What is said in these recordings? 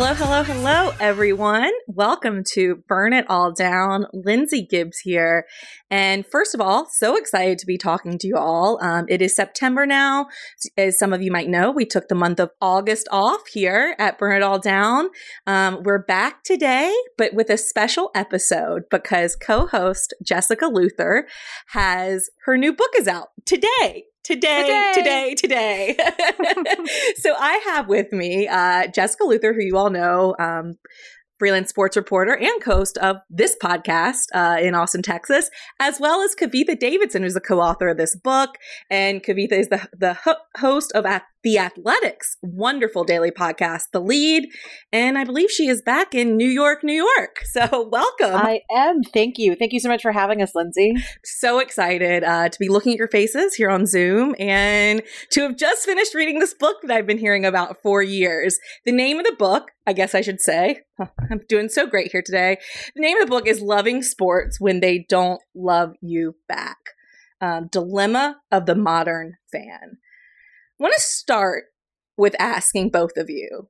Hello, hello, hello, everyone. Welcome to Burn It All Down. Lindsay Gibbs here. And first of all, so excited to be talking to you all. Um, it is September now. As some of you might know, we took the month of August off here at Burn It All Down. Um, we're back today, but with a special episode because co host Jessica Luther has her new book is out today today, today, today. today. so I have with me uh, Jessica Luther, who you all know, um, freelance sports reporter and host of this podcast uh, in Austin, Texas, as well as Kavitha Davidson, who's the co-author of this book. And Kavitha is the, the ho- host of the Athletic's wonderful daily podcast, The Lead. And I believe she is back in New York, New York. So welcome. I am. Thank you. Thank you so much for having us, Lindsay. So excited uh, to be looking at your faces here on Zoom and to have just finished reading this book that I've been hearing about for years. The name of the book, I guess I should say, I'm doing so great here today. The name of the book is Loving Sports When They Don't Love You Back. Um, Dilemma of the Modern Fan. I want to start with asking both of you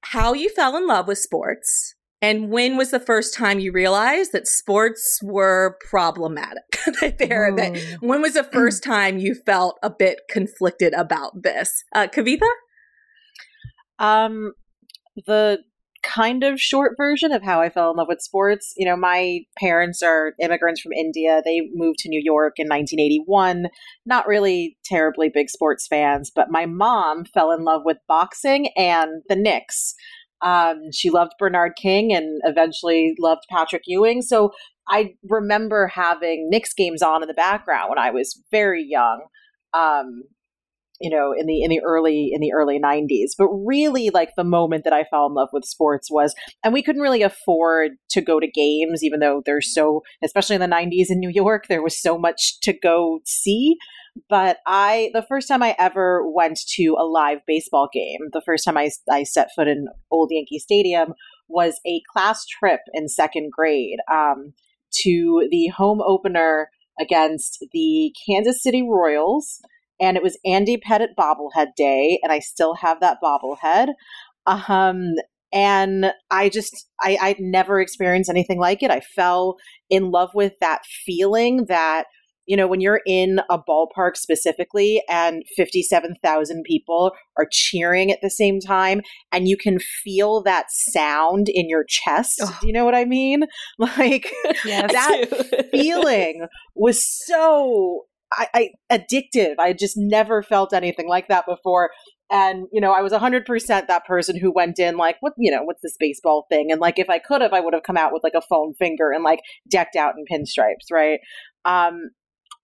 how you fell in love with sports and when was the first time you realized that sports were problematic? there, that, when was the first time you felt a bit conflicted about this? Uh, Kavitha? Um, the kind of short version of how I fell in love with sports. You know, my parents are immigrants from India. They moved to New York in 1981. Not really terribly big sports fans, but my mom fell in love with boxing and the Knicks. Um, she loved Bernard King and eventually loved Patrick Ewing. So I remember having Knicks games on in the background when I was very young. Um, you know in the in the early in the early 90s but really like the moment that i fell in love with sports was and we couldn't really afford to go to games even though there's so especially in the 90s in new york there was so much to go see. But i the first time i ever went to a live baseball game the first time i, I set foot in old yankee stadium was a class trip in second grade um, to the home opener against the kansas city royals and it was Andy Pettitte bobblehead day, and I still have that bobblehead. Um, and I just I I'd never experienced anything like it. I fell in love with that feeling that you know when you're in a ballpark specifically and 57,000 people are cheering at the same time and you can feel that sound in your chest. Oh. Do you know what I mean? Like yes, that feeling was so I, I addictive. I just never felt anything like that before. And, you know, I was 100% that person who went in like, what, you know, what's this baseball thing? And like, if I could have, I would have come out with like a foam finger and like decked out in pinstripes, right? Um,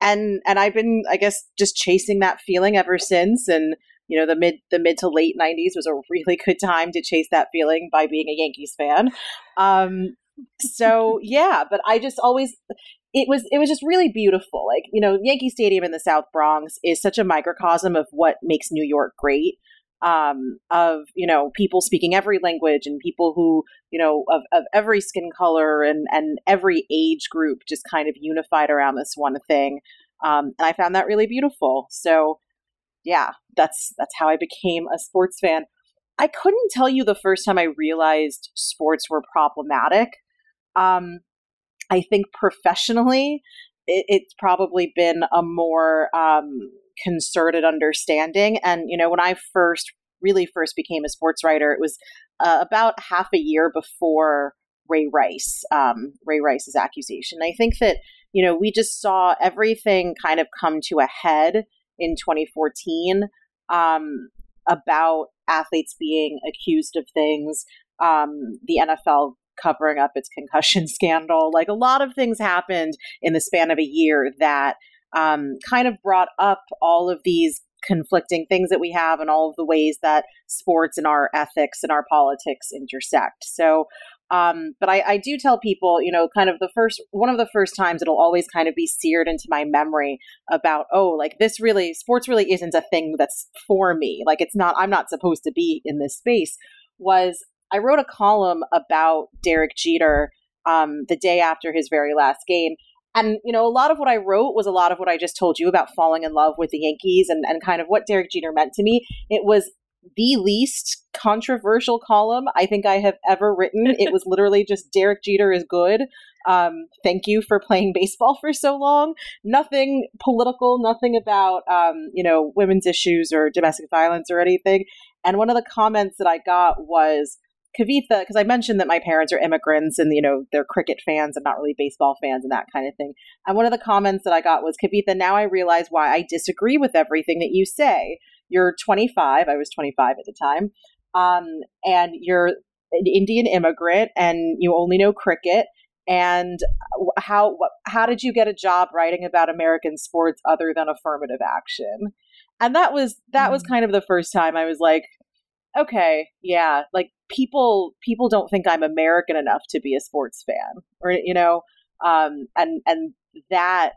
and, and I've been, I guess, just chasing that feeling ever since. And, you know, the mid, the mid to late 90s was a really good time to chase that feeling by being a Yankees fan. Um, so yeah, but I just always it was it was just really beautiful. Like you know, Yankee Stadium in the South Bronx is such a microcosm of what makes New York great. Um, of you know people speaking every language and people who you know of, of every skin color and and every age group just kind of unified around this one thing. Um, and I found that really beautiful. So yeah, that's that's how I became a sports fan. I couldn't tell you the first time I realized sports were problematic. Um, I think professionally, it, it's probably been a more um, concerted understanding. And, you know, when I first, really first became a sports writer, it was uh, about half a year before Ray Rice, um, Ray Rice's accusation. I think that, you know, we just saw everything kind of come to a head in 2014 um, about athletes being accused of things. Um, the NFL covering up its concussion scandal. Like a lot of things happened in the span of a year that um, kind of brought up all of these conflicting things that we have and all of the ways that sports and our ethics and our politics intersect. So, um, but I, I do tell people, you know, kind of the first one of the first times it'll always kind of be seared into my memory about, oh, like this really, sports really isn't a thing that's for me. Like it's not, I'm not supposed to be in this space. Was I wrote a column about Derek Jeter um, the day after his very last game. And, you know, a lot of what I wrote was a lot of what I just told you about falling in love with the Yankees and, and kind of what Derek Jeter meant to me. It was the least controversial column I think I have ever written. it was literally just Derek Jeter is good. Um, thank you for playing baseball for so long. Nothing political, nothing about, um, you know, women's issues or domestic violence or anything. And one of the comments that I got was, Kavitha, because I mentioned that my parents are immigrants and, you know, they're cricket fans and not really baseball fans and that kind of thing. And one of the comments that I got was, Kavitha, now I realize why I disagree with everything that you say. You're 25. I was 25 at the time. Um, and you're an Indian immigrant and you only know cricket. And how how did you get a job writing about American sports other than affirmative action? And that was that mm. was kind of the first time I was like, okay, yeah, like people people don't think I'm American enough to be a sports fan, or you know, um, and and that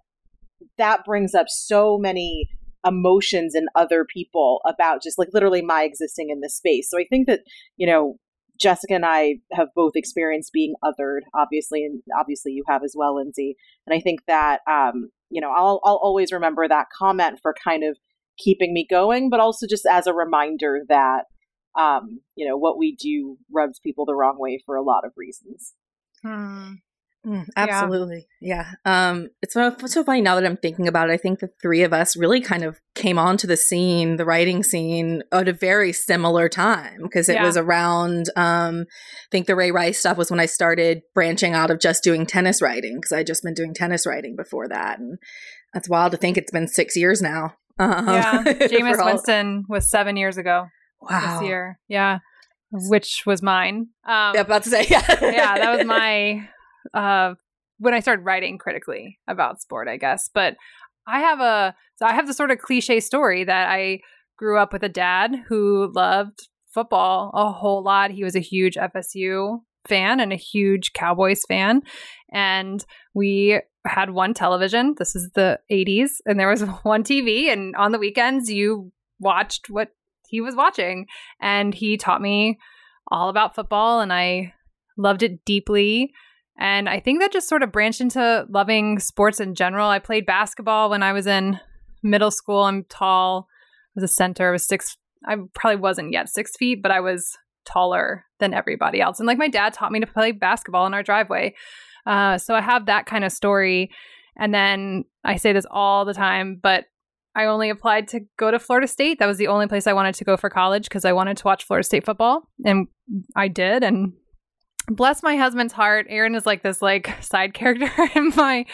that brings up so many emotions in other people about just like literally my existing in this space. So I think that you know Jessica and I have both experienced being othered, obviously, and obviously you have as well, Lindsay. And I think that um, you know I'll I'll always remember that comment for kind of keeping me going, but also just as a reminder that um, you know, what we do rubs people the wrong way for a lot of reasons. Hmm. Mm, absolutely. Yeah. yeah. Um, it's so, so funny now that I'm thinking about it. I think the three of us really kind of came onto the scene, the writing scene, at a very similar time because it yeah. was around, um, I think the Ray Rice stuff was when I started branching out of just doing tennis writing because I'd just been doing tennis writing before that. And that's wild to think it's been six years now. Um, yeah. Jameis Winston was seven years ago wow. this year. Yeah. Which was mine. Um, yeah, about to say, yeah. yeah, that was my, uh, when I started writing critically about sport, I guess. But I have a, so I have the sort of cliche story that I grew up with a dad who loved football a whole lot. He was a huge FSU fan and a huge Cowboys fan. And we had one television. This is the 80s. And there was one TV. And on the weekends, you watched what he was watching and he taught me all about football and I loved it deeply. And I think that just sort of branched into loving sports in general. I played basketball when I was in middle school. I'm tall. I was a center. I was six. I probably wasn't yet six feet, but I was taller than everybody else. And like my dad taught me to play basketball in our driveway. Uh, so I have that kind of story. And then I say this all the time, but I only applied to go to Florida State. That was the only place I wanted to go for college because I wanted to watch Florida State football, and I did. And bless my husband's heart, Aaron is like this like side character in my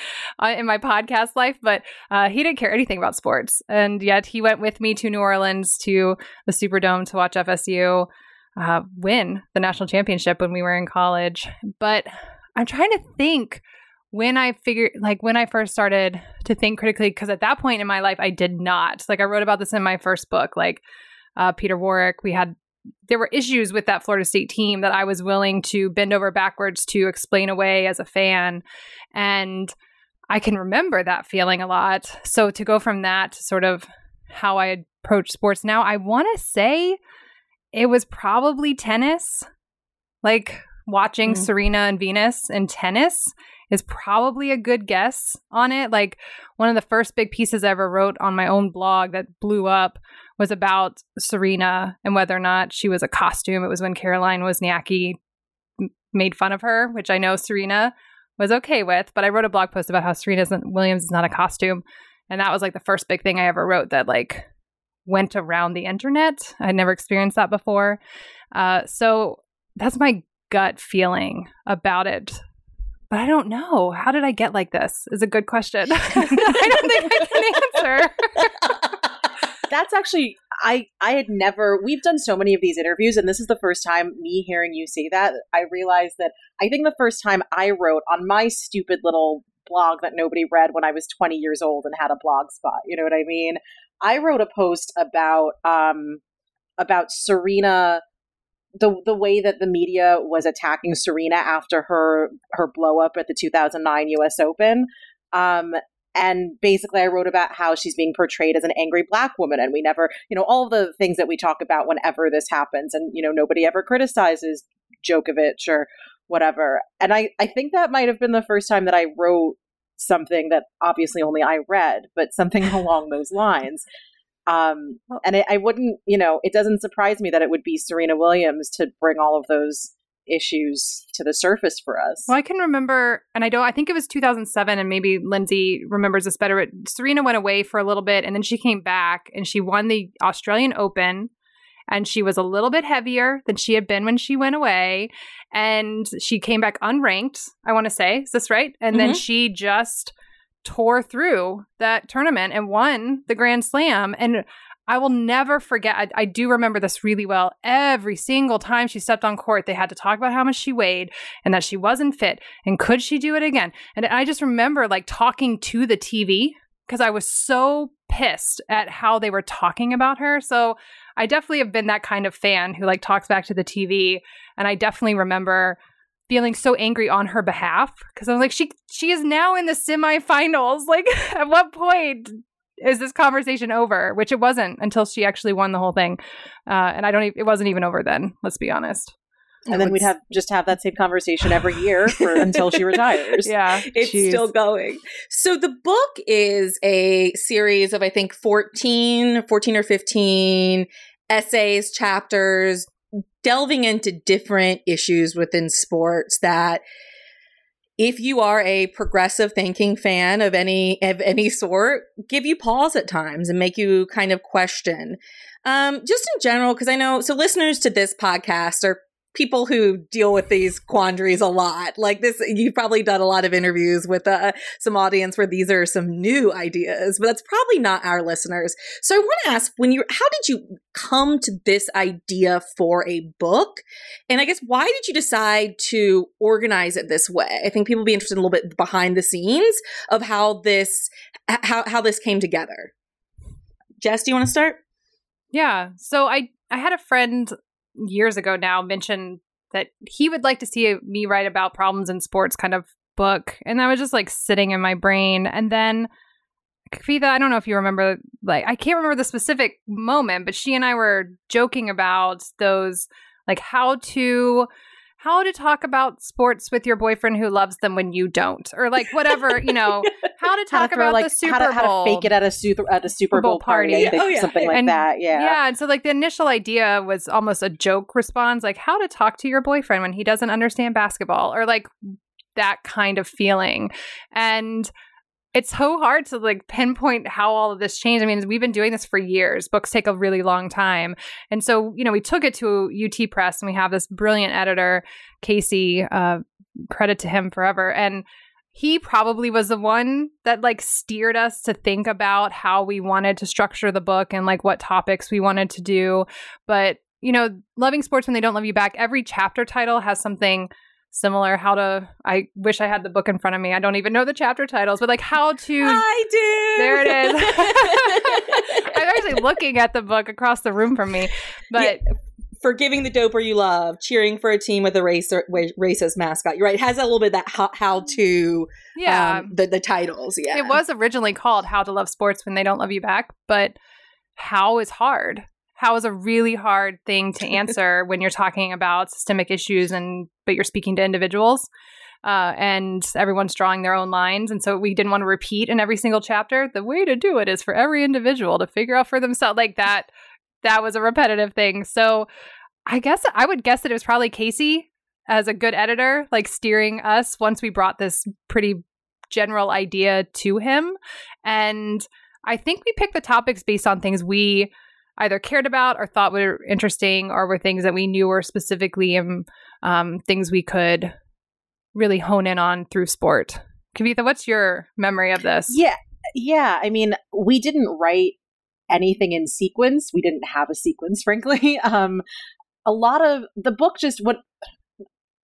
uh, in my podcast life, but uh, he didn't care anything about sports, and yet he went with me to New Orleans to the Superdome to watch FSU uh, win the national championship when we were in college. But I'm trying to think when I figured, like when I first started to think critically, because at that point in my life, I did not. Like I wrote about this in my first book, like uh, Peter Warrick. We had, there were issues with that Florida State team that I was willing to bend over backwards to explain away as a fan. And I can remember that feeling a lot. So to go from that to sort of how I approach sports now, I want to say it was probably tennis. Like watching mm-hmm. Serena and Venus in tennis is probably a good guess on it. Like one of the first big pieces I ever wrote on my own blog that blew up was about Serena and whether or not she was a costume. It was when Caroline Wozniacki made fun of her, which I know Serena was okay with, but I wrote a blog post about how Serena Williams is not a costume. And that was like the first big thing I ever wrote that like went around the internet. I'd never experienced that before. Uh, so that's my gut feeling about it but I don't know. How did I get like this? Is a good question. I don't think I can answer. that's actually I I had never we've done so many of these interviews and this is the first time me hearing you say that I realized that I think the first time I wrote on my stupid little blog that nobody read when I was 20 years old and had a blog spot, you know what I mean? I wrote a post about um about Serena the the way that the media was attacking Serena after her her blow up at the 2009 US Open um and basically i wrote about how she's being portrayed as an angry black woman and we never you know all the things that we talk about whenever this happens and you know nobody ever criticizes Djokovic or whatever. And i i think that might have been the first time that i wrote something that obviously only i read but something along those lines um and it, i wouldn't you know it doesn't surprise me that it would be serena williams to bring all of those issues to the surface for us. Well, I can remember, and I don't, I think it was 2007, and maybe Lindsay remembers this better, but Serena went away for a little bit and then she came back and she won the Australian Open. And she was a little bit heavier than she had been when she went away. And she came back unranked, I want to say. Is this right? And mm-hmm. then she just tore through that tournament and won the Grand Slam. And I will never forget. I, I, do remember this really well. Every single time she stepped on court, they had to talk about how much she weighed and that she wasn't fit and could she do it again. And I just remember like talking to the TV because I was so pissed at how they were talking about her. So I definitely have been that kind of fan who like talks back to the TV. And I definitely remember feeling so angry on her behalf because I was like, she she is now in the semifinals. Like, at what point is this conversation over? Which it wasn't until she actually won the whole thing. Uh, and I don't even, it wasn't even over then, let's be honest. And then we'd have just have that same conversation every year for, until she retires. Yeah. It's geez. still going. So the book is a series of, I think, 14, 14 or 15 essays, chapters, delving into different issues within sports that if you are a progressive thinking fan of any of any sort, give you pause at times and make you kind of question. Um, just in general, because I know so listeners to this podcast are people who deal with these quandaries a lot. Like this, you've probably done a lot of interviews with uh, some audience where these are some new ideas, but that's probably not our listeners. So I want to ask when you, how did you come to this idea for a book? And I guess why did you decide to organize it this way? I think people will be interested in a little bit behind the scenes of how this, how, how this came together. Jess, do you want to start? Yeah. So I, I had a friend years ago now mentioned that he would like to see me write about problems in sports kind of book. And that was just like sitting in my brain. And then Kavitha, I don't know if you remember, like, I can't remember the specific moment, but she and I were joking about those, like, how to how to talk about sports with your boyfriend who loves them when you don't, or like whatever you know, how to talk how to about like, the Super how to, Bowl, how to fake it at a super at a Super Bowl, Bowl party, party. Oh, yeah. something like and, that. Yeah, yeah. And so like the initial idea was almost a joke response, like how to talk to your boyfriend when he doesn't understand basketball, or like that kind of feeling, and it's so hard to like pinpoint how all of this changed. I mean, we've been doing this for years. Books take a really long time. And so, you know, we took it to UT Press and we have this brilliant editor, Casey, uh, credit to him forever. And he probably was the one that like steered us to think about how we wanted to structure the book and like what topics we wanted to do. But, you know, loving sports when they don't love you back, every chapter title has something similar how to i wish i had the book in front of me i don't even know the chapter titles but like how to i do there it is i'm actually looking at the book across the room from me but yeah. Forgiving the doper you love, cheering for a team with a race or, racist mascot. You're right. It has a little bit that how, how to, yeah, um, the the titles. Yeah, it was originally called "How to Love Sports When They Don't Love You Back," but how is hard how is a really hard thing to answer when you're talking about systemic issues and but you're speaking to individuals uh, and everyone's drawing their own lines. And so we didn't want to repeat in every single chapter. The way to do it is for every individual to figure out for themselves like that that was a repetitive thing. So i guess i would guess that it was probably casey as a good editor like steering us once we brought this pretty general idea to him. And i think we picked the topics based on things we either cared about or thought were interesting or were things that we knew were specifically um, um, things we could really hone in on through sport. Kavitha, what's your memory of this? Yeah. Yeah. I mean, we didn't write anything in sequence. We didn't have a sequence, frankly. Um, a lot of the book just what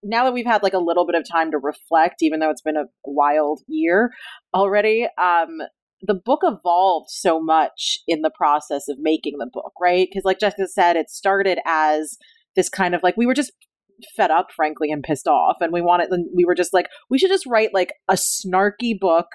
now that we've had like a little bit of time to reflect, even though it's been a wild year already, um, the book evolved so much in the process of making the book, right? Because, like Jessica said, it started as this kind of like we were just fed up, frankly, and pissed off, and we wanted, and we were just like, we should just write like a snarky book,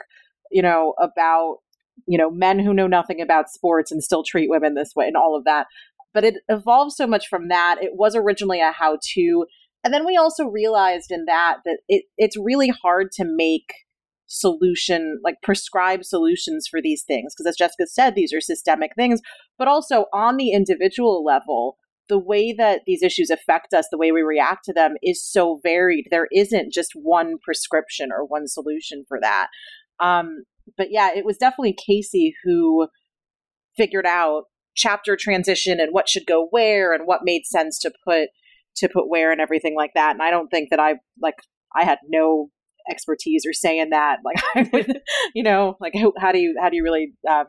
you know, about you know men who know nothing about sports and still treat women this way and all of that. But it evolved so much from that. It was originally a how-to, and then we also realized in that that it it's really hard to make solution like prescribe solutions for these things because as jessica said these are systemic things but also on the individual level the way that these issues affect us the way we react to them is so varied. There isn't just one prescription or one solution for that. Um, but yeah it was definitely casey who figured out chapter transition and what should go where and what made sense to put to put where and everything like that and i don't think that i like i had no expertise or say in that like I would, you know like how, how do you how do you really um,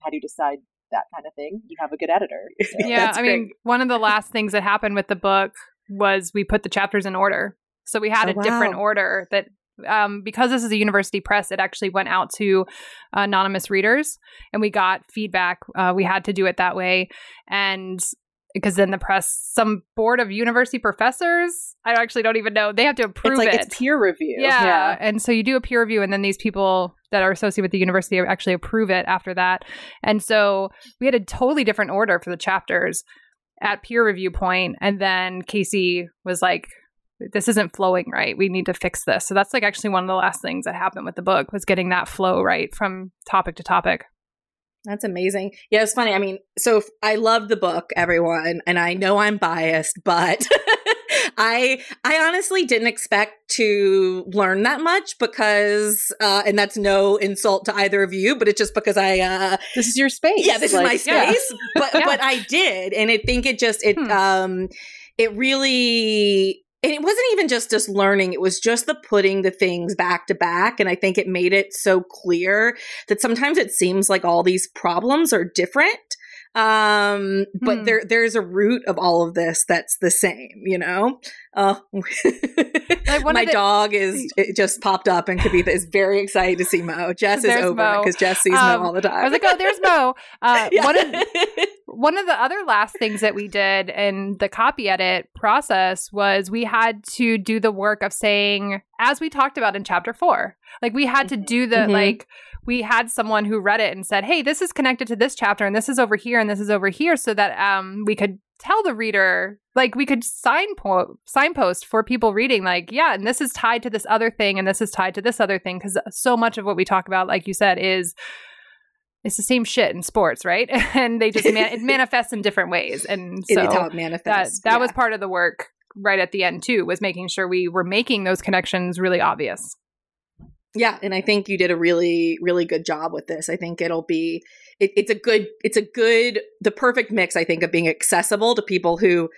how do you decide that kind of thing you have a good editor so yeah i great. mean one of the last things that happened with the book was we put the chapters in order so we had oh, a wow. different order that um, because this is a university press, it actually went out to anonymous readers and we got feedback. Uh, we had to do it that way. And because then the press, some board of university professors, I actually don't even know, they have to approve it's like it. It's peer review. Yeah. yeah. And so you do a peer review, and then these people that are associated with the university actually approve it after that. And so we had a totally different order for the chapters at peer review point, And then Casey was like, this isn't flowing right. We need to fix this. So that's like actually one of the last things that happened with the book was getting that flow right from topic to topic. That's amazing. Yeah, it's funny. I mean, so I love the book, everyone, and I know I'm biased, but I I honestly didn't expect to learn that much because uh and that's no insult to either of you, but it's just because I uh This is your space. Yeah, this like, is my space. Yeah. But yeah. but I did and I think it just it hmm. um it really and it wasn't even just just learning it was just the putting the things back to back and i think it made it so clear that sometimes it seems like all these problems are different um but hmm. there there's a root of all of this that's the same you know uh, my the, dog is it just popped up and Kavitha is very excited to see Mo. Jess is over because Jess sees um, Mo all the time. I was like, oh, there's Mo. Uh, yeah. one, of, one of the other last things that we did in the copy edit process was we had to do the work of saying, as we talked about in chapter four, like we had to do the mm-hmm. like we had someone who read it and said, "Hey, this is connected to this chapter, and this is over here, and this is over here," so that um, we could tell the reader, like we could signpost signpost for people reading, like, yeah, and this is tied to this other thing, and this is tied to this other thing, because so much of what we talk about, like you said, is it's the same shit in sports, right? and they just man- it manifests in different ways, and so how it manifests. That that yeah. was part of the work right at the end too, was making sure we were making those connections really obvious. Yeah, and I think you did a really, really good job with this. I think it'll be it, it's a good it's a good the perfect mix, I think, of being accessible to people who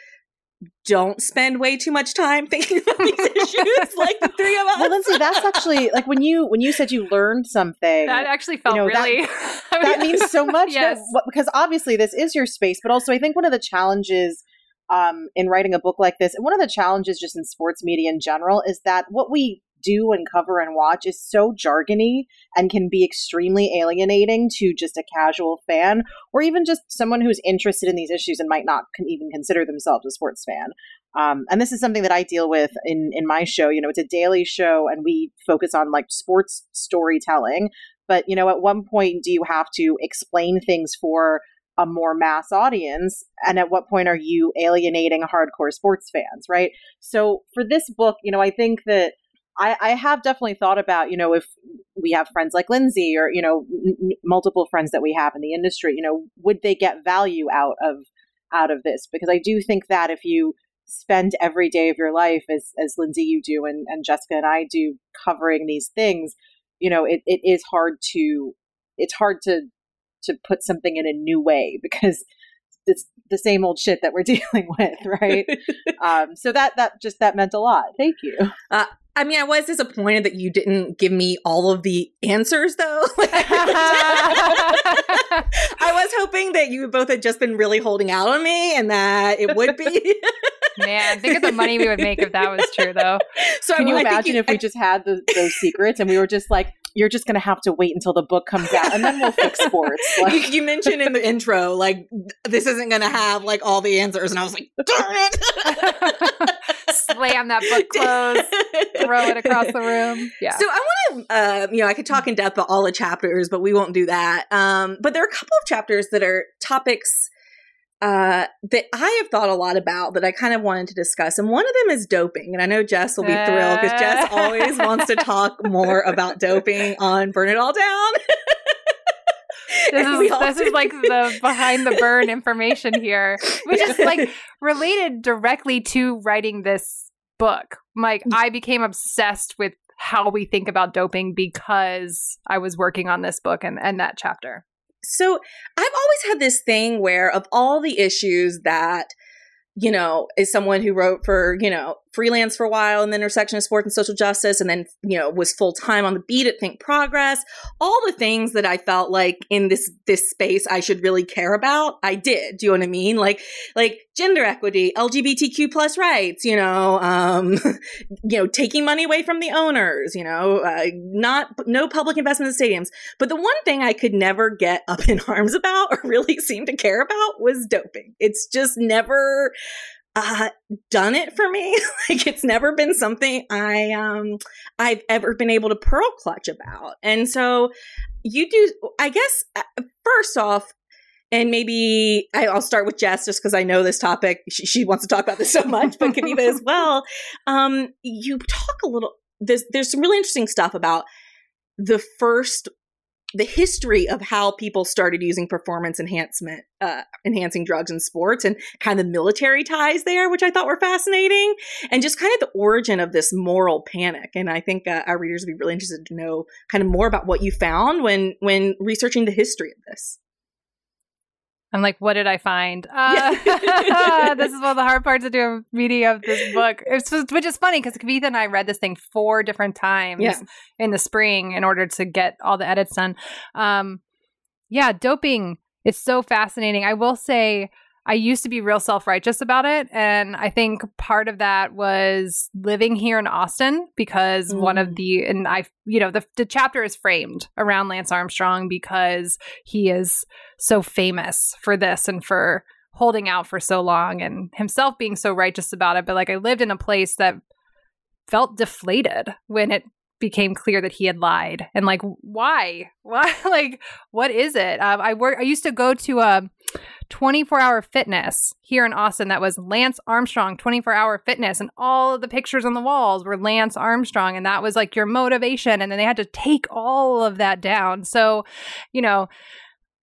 don't spend way too much time thinking about these issues like the three of us. Well, Lindsay, that's actually like when you when you said you learned something. That actually felt you know, really. That, that means so much. yes. That, because obviously this is your space, but also I think one of the challenges um, in writing a book like this, and one of the challenges just in sports media in general, is that what we do and cover and watch is so jargony and can be extremely alienating to just a casual fan or even just someone who's interested in these issues and might not even consider themselves a sports fan. Um, and this is something that I deal with in in my show. You know, it's a daily show, and we focus on like sports storytelling. But you know, at one point, do you have to explain things for a more mass audience and at what point are you alienating hardcore sports fans right so for this book you know i think that I, I have definitely thought about, you know, if we have friends like Lindsay or, you know, n- multiple friends that we have in the industry, you know, would they get value out of out of this? Because I do think that if you spend every day of your life as as Lindsay you do and, and Jessica and I do covering these things, you know, it, it is hard to it's hard to to put something in a new way because it's the same old shit that we're dealing with, right? um, so that that just that meant a lot. Thank you. Uh, I mean, I was disappointed that you didn't give me all of the answers, though. I was hoping that you both had just been really holding out on me and that it would be. Man, think of the money we would make if that was true, though. So Can you I think imagine you- if we just had the, those secrets and we were just like, you're just going to have to wait until the book comes out and then we'll fix sports. you, you mentioned in the intro, like, this isn't going to have like all the answers. And I was like, darn it. Slam that book closed, throw it across the room. Yeah. So I want to, uh, you know, I could talk in depth about all the chapters, but we won't do that. Um, but there are a couple of chapters that are topics uh, that I have thought a lot about that I kind of wanted to discuss, and one of them is doping. And I know Jess will be thrilled because Jess always wants to talk more about doping on Burn It All Down. this And is this is like the behind the burn information here, which is like related directly to writing this book. Like mm. I became obsessed with how we think about doping because I was working on this book and, and that chapter. So I've always had this thing where of all the issues that you know, is someone who wrote for, you know, freelance for a while in the intersection of sports and social justice and then, you know, was full time on the beat at Think Progress. All the things that I felt like in this this space I should really care about, I did. Do you know what I mean? Like like gender equity, LGBTQ plus rights, you know, um, you know, taking money away from the owners, you know, uh, not no public investment in the stadiums. But the one thing I could never get up in arms about or really seem to care about was doping. It's just never uh, done it for me. like it's never been something I um I've ever been able to pearl clutch about. And so you do I guess uh, first off and maybe I'll start with Jess just because I know this topic. She, she wants to talk about this so much, but Kavitha as well. Um, you talk a little. There's there's some really interesting stuff about the first the history of how people started using performance enhancement uh, enhancing drugs in sports and kind of military ties there which i thought were fascinating and just kind of the origin of this moral panic. And i think uh, our readers would be really interested to know kind of more about what you found when when researching the history of this I'm like, what did I find? Uh, this is one of the hard parts of doing reading of this book. It's, which is funny because Kavitha and I read this thing four different times Yeah. in the spring in order to get all the edits done. Um, yeah, doping is so fascinating. I will say I used to be real self righteous about it. And I think part of that was living here in Austin because one of Mm. the, and I, you know, the, the chapter is framed around Lance Armstrong because he is so famous for this and for holding out for so long and himself being so righteous about it. But like I lived in a place that felt deflated when it became clear that he had lied and like why why like what is it um, i work i used to go to a 24 hour fitness here in austin. That was lance armstrong 24 hour fitness. And all of the pictures on the walls were lance armstrong. And that was like your motivation. And then they had to take all of that down. So you know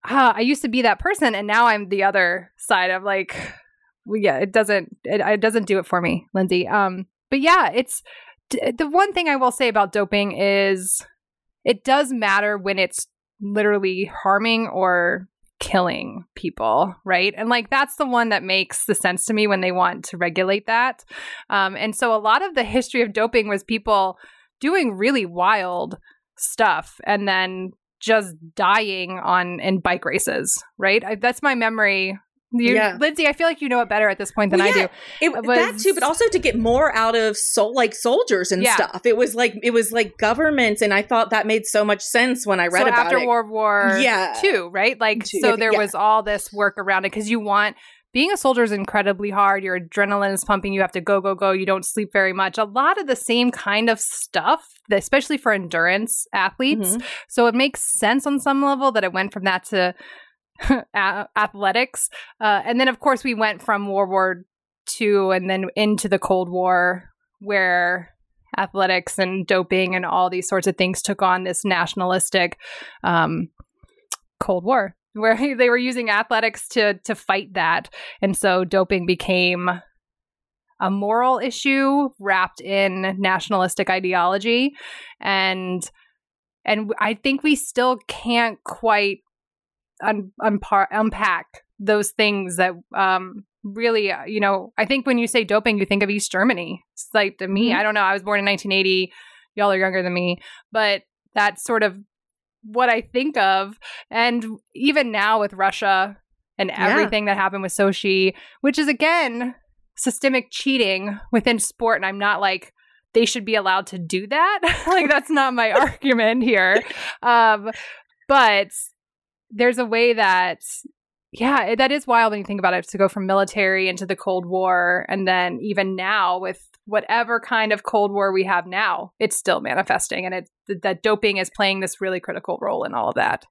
uh, i used to be that person. And now i'm the other side of like well, yeah it doesn't it, it doesn't do it for me lindsay. Um but yeah it's the one thing I will say about doping is it does matter when it's literally harming or killing people, right? And like that's the one that makes the sense to me when they want to regulate that. Um, and so a lot of the history of doping was people doing really wild stuff and then just dying on in bike races, right? I, that's my memory. You, Yeah. Lindsay, I feel like you know it better at this point than Well, I do. It, was- that too, but also to get more out of sol- like soldiers and Yeah. stuff. It was like it was like governments, and I thought that made so much sense when I read it. so about after it. World War Yeah. Two, right? Like Two. so there yeah. was all this work around it because you want being a soldier is incredibly hard. Your adrenaline is pumping. You have to go, go, go. You don't sleep very much. A lot of the same kind of stuff, especially for endurance athletes. Mhm. So it makes sense on some level that it went from that to athletics. Uh, and then, of course, we went from World War II and then into the Cold War, where athletics and doping and all these sorts of things took on this nationalistic um, Cold War, where they were using athletics to to fight that, and so doping became a moral issue wrapped in nationalistic ideology, and and I think we still can't quite un- unpar- unpack those things that um, really, uh, you know, I think when you say doping, you think of East Germany. It's like to me, Mhm. I don't know. I was born in 1980. Y'all are younger than me, but that's sort of what I think of. And even now with Russia and Yeah. everything that happened with Sochi, which is again systemic cheating within sport. And I'm not like, they should be allowed to do that. like, that's not my argument here. Um, but there's a way that yeah that is wild when you think about it to go from military into the cold war and then even now with whatever kind of cold war we have now it's still manifesting and it th- that doping is playing this really critical role in all of that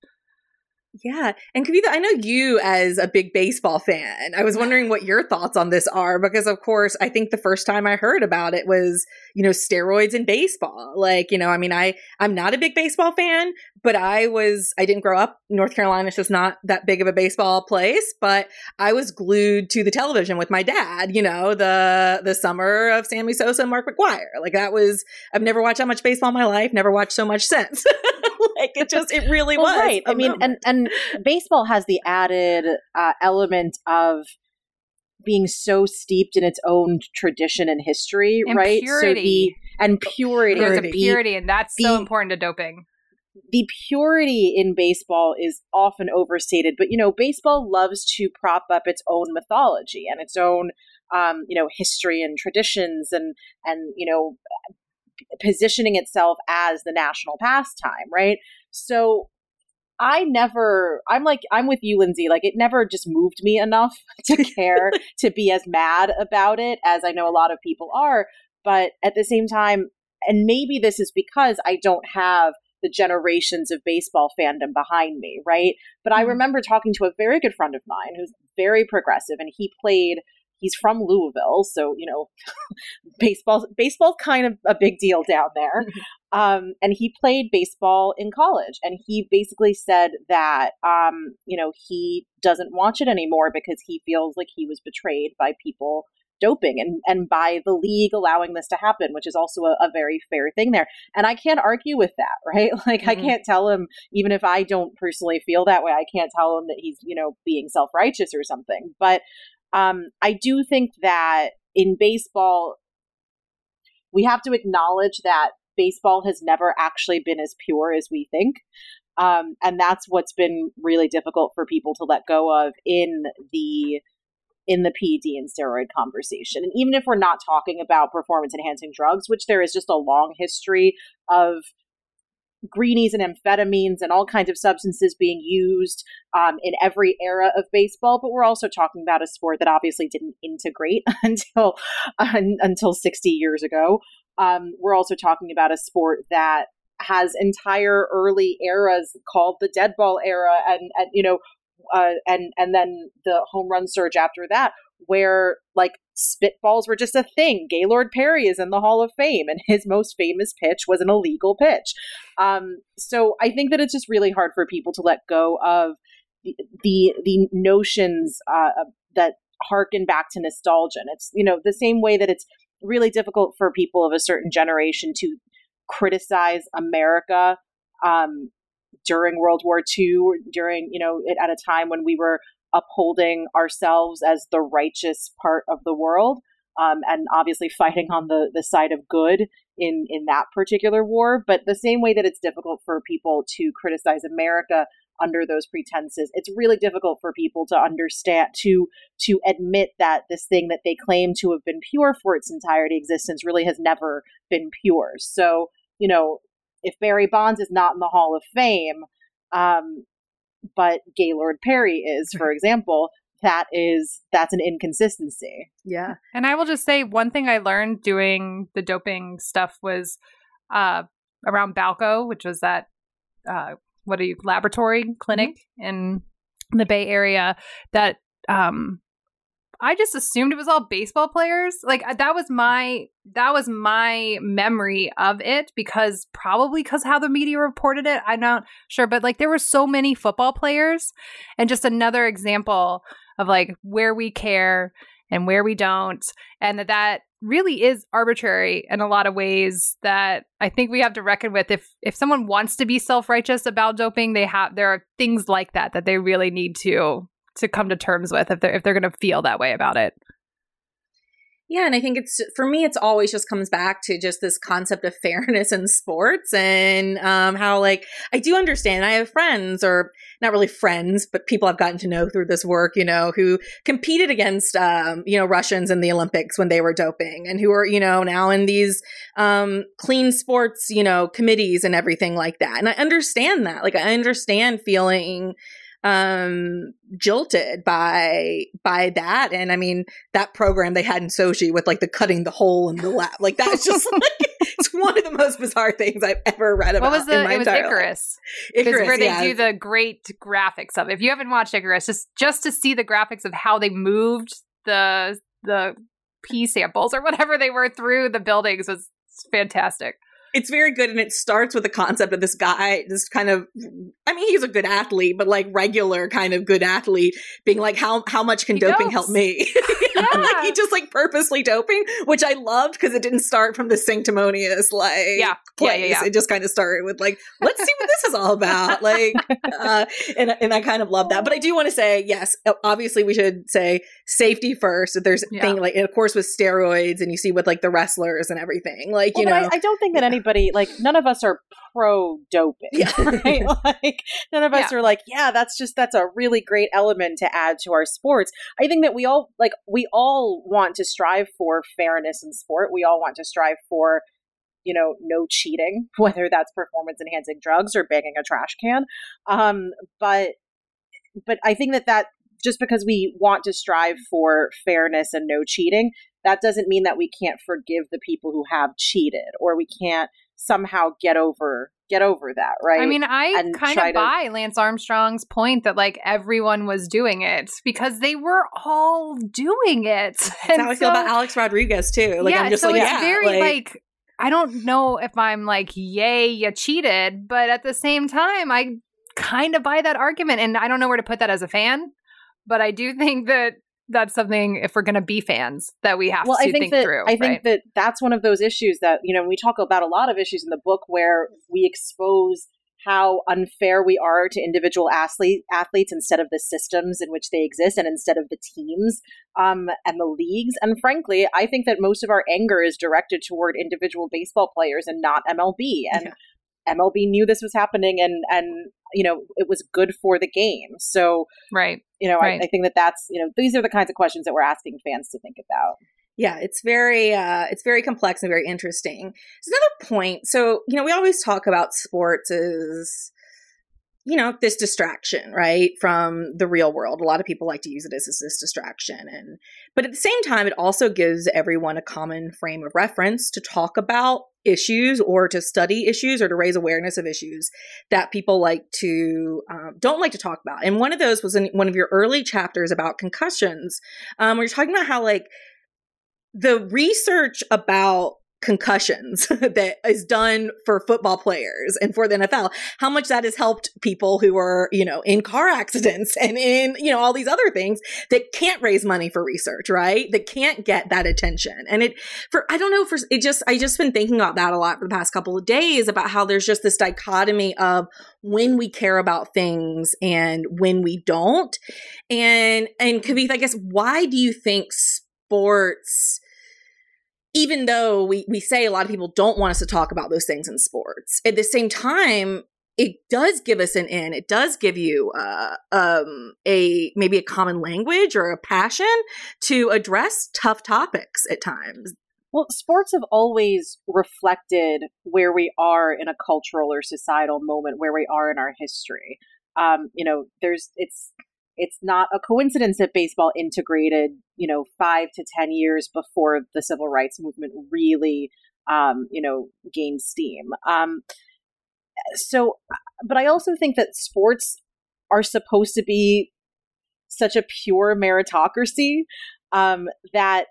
Yeah. And Kavitha, I know you as a big baseball fan. I was wondering what your thoughts on this are because of course, I think the first time I heard about it was, you know, steroids in baseball. Like, you know, I mean, I I'm not a big baseball fan, but I was I didn't grow up North Carolina's just not that big of a baseball place, but I was glued to the television with my dad, you know, the the summer of Sammy Sosa and Mark McGwire. Like that was I've never watched that much baseball in my life, never watched so much since. like it just it really Well, was. right. I mean, moment. and and baseball has the added uh, element of being so steeped in its own tradition and history, And right? purity. So the and purity. there's a Purity. purity and that's so important to doping the purity in baseball is often overstated, but you know, baseball loves to prop up its own mythology and its own, um, you know, history and traditions, and and you know, positioning itself as the national pastime, right? So. I never, I'm like, I'm with you, Lindsay. Like, it never just moved me enough to care to be as mad about it as I know a lot of people are. But at the same time, and maybe this is because I don't have the generations of baseball fandom behind me, right? But I Mhm. remember talking to a very good friend of mine who's very progressive and he played he's from Louisville, so you know baseball baseball's kind of a big deal down there. Um, and he played baseball in college and he basically said that um, you know, he doesn't watch it anymore because he feels like he was betrayed by people doping and, and by the league allowing this to happen, which is also a, a very fair thing there. And I can't argue with that, right? Like I Mhm. can't tell him, even if I don't personally feel that way, I can't tell him that he's, you know, being self righteous or something. But um, I do think that in baseball, we have to acknowledge that baseball has never actually been as pure as we think. Um, and that's what's been really difficult for people to let go of in the in the PED and steroid conversation. And even if we're not talking about performance enhancing drugs, which there is just a long history of greenies and amphetamines and all kinds of substances being used um, in every era of baseball, but we're also talking about a sport that obviously didn't integrate until un, until 60 years ago. Um, we're also talking about a sport that has entire early eras called the dead ball era, and, and you know, uh, and and then the home run surge after that, where like spitballs were just a thing. Gaylord Perry is in the Hall of Fame, and his most famous pitch was an illegal pitch. Um, so I think that it's just really hard for people to let go of the the, the notions uh, that harken back to nostalgia. And it's you know the same way that it's really difficult for people of a certain generation to criticize America um, during World War II, during you know at a time when we were upholding ourselves as the righteous part of the world, um, and obviously fighting on the the side of good in in that particular war. But the same way that it's difficult for people to criticize America under those pretenses, it's really difficult for people to understand to to admit that this thing that they claim to have been pure for its entirety existence really has never been pure. So you know, if Barry Bonds is not in the Hall of Fame, um, but Gaylord Perry is, for example, that is that's an inconsistency. yeah. And I will just say one thing I learned doing the doping stuff was uh, around Balco, which was that uh, what are you laboratory clinic in the Bay Area that um, I just assumed it was all baseball players. Like uh, that was my that was my memory of it because probably because how the media reported it. I'm not sure, but like there were so many football players, and just another example of like where we care and where we don't, and that that really is arbitrary in a lot of ways that I think we have to reckon with. If if someone wants to be self righteous about doping, they have there are things like that that they really need to to come to terms with if they're if they're going to feel that way about it. Yeah, and I think it's for me, it's always just comes back to just this concept of fairness in sports and um, how, like, I do understand. I have friends, or not really friends, but people I've gotten to know through this work, you know, who competed against, um, you know, Russians in the Olympics when they were doping and who are, you know, now in these um, clean sports, you know, committees and everything like that. And I understand that. Like, I understand feeling um jilted by by that and i mean that program they had in sochi with like the cutting the hole in the lap, like that's just like it's one of the most bizarre things i've ever read about what was the in my it was icarus life. icarus where they yeah. do the great graphics of it. if you haven't watched icarus just just to see the graphics of how they moved the the pee samples or whatever they were through the buildings was fantastic it's very good and it starts with the concept of this guy this kind of i mean he's a good athlete but like regular kind of good athlete being like how how much can He doping dopes. help me Yeah. like he just like purposely doping which i loved because it didn't start from the sanctimonious like Yeah. Yeah, place yeah, yeah. it just kind of started with like let's see what this is all about like uh and, and i kind of love that but i do want to say yes obviously we should say safety first if there's Yeah. thing like of course with steroids and you see with like the wrestlers and everything like you know I, I don't think that like none of us are pro doping, Yeah. right? Like none of us Yeah. are like, yeah, that's just that's a really great element to add to our sports. I think that we all like we all want to strive for fairness in sport. We all want to strive for you know no cheating, whether that's performance enhancing drugs or banging a trash can. Um, but but I think that that just because we want to strive for fairness and no cheating, that doesn't mean that we can't forgive the people who have cheated or we can't somehow get over get over that, right? I mean, I And kind try of to- buy Lance Armstrong's point that like everyone was doing it because they were all doing it. That's how I feel about Alex Rodriguez too. Like yeah, I'm just so like, it's yeah, very like, I don't know if I'm like, yay, you cheated, but at the same time, I kind of buy that argument, and I don't know where to put that as a fan, but I do think that that's something if we're going to be fans that we have well, to I think think that through. I think that that's one of those issues that you know we talk about a lot of issues in the book where we expose how unfair we are to individual athlete, athletes instead of the systems in which they exist and instead of the teams um, and the leagues. And frankly, I think that most of our anger is directed toward individual baseball players and not MLB. And MLB knew this was happening, and and you know it was good for the game. So right. you know, Right. I, I think that that's you know these are the kinds of questions that we're asking fans to think about. yeah, it's very uh it's very complex and very interesting. There's another point. So, you know, we always talk about sports as you know, this distraction, right? From the real world. A lot of people like to use it as this distraction and but at the same time it also gives everyone a common frame of reference to talk about issues or to study issues or to raise awareness of issues that people like to um, don't like to talk about and one of those was in one of your early chapters about concussions um, where you're talking about how like the research about concussions that is done for football players and for the NFL, how much that has helped people who are, you know, in car accidents and in, you know, all these other things that can't raise money for research, right? That can't get that attention. And it, for, I don't know, for, it just, I just been thinking about that a lot for the past couple of days about how there's just this dichotomy of when we care about things and when we don't. And, and Kavith, I guess, why do you think sports, even though we, we say a lot of people don't want us to talk about those things in sports, at the same time, it does give us an in. It does give you uh, um, a maybe a common language or a passion to address tough topics at times. Well, sports have always reflected where we are in a cultural or societal moment, where we are in our history. Um, you know, there's it's it's not a coincidence that baseball integrated, you know, five to ten years before the civil rights movement really, um, you know, gained steam. Um, so, but I also think that sports are supposed to be such a pure meritocracy um, that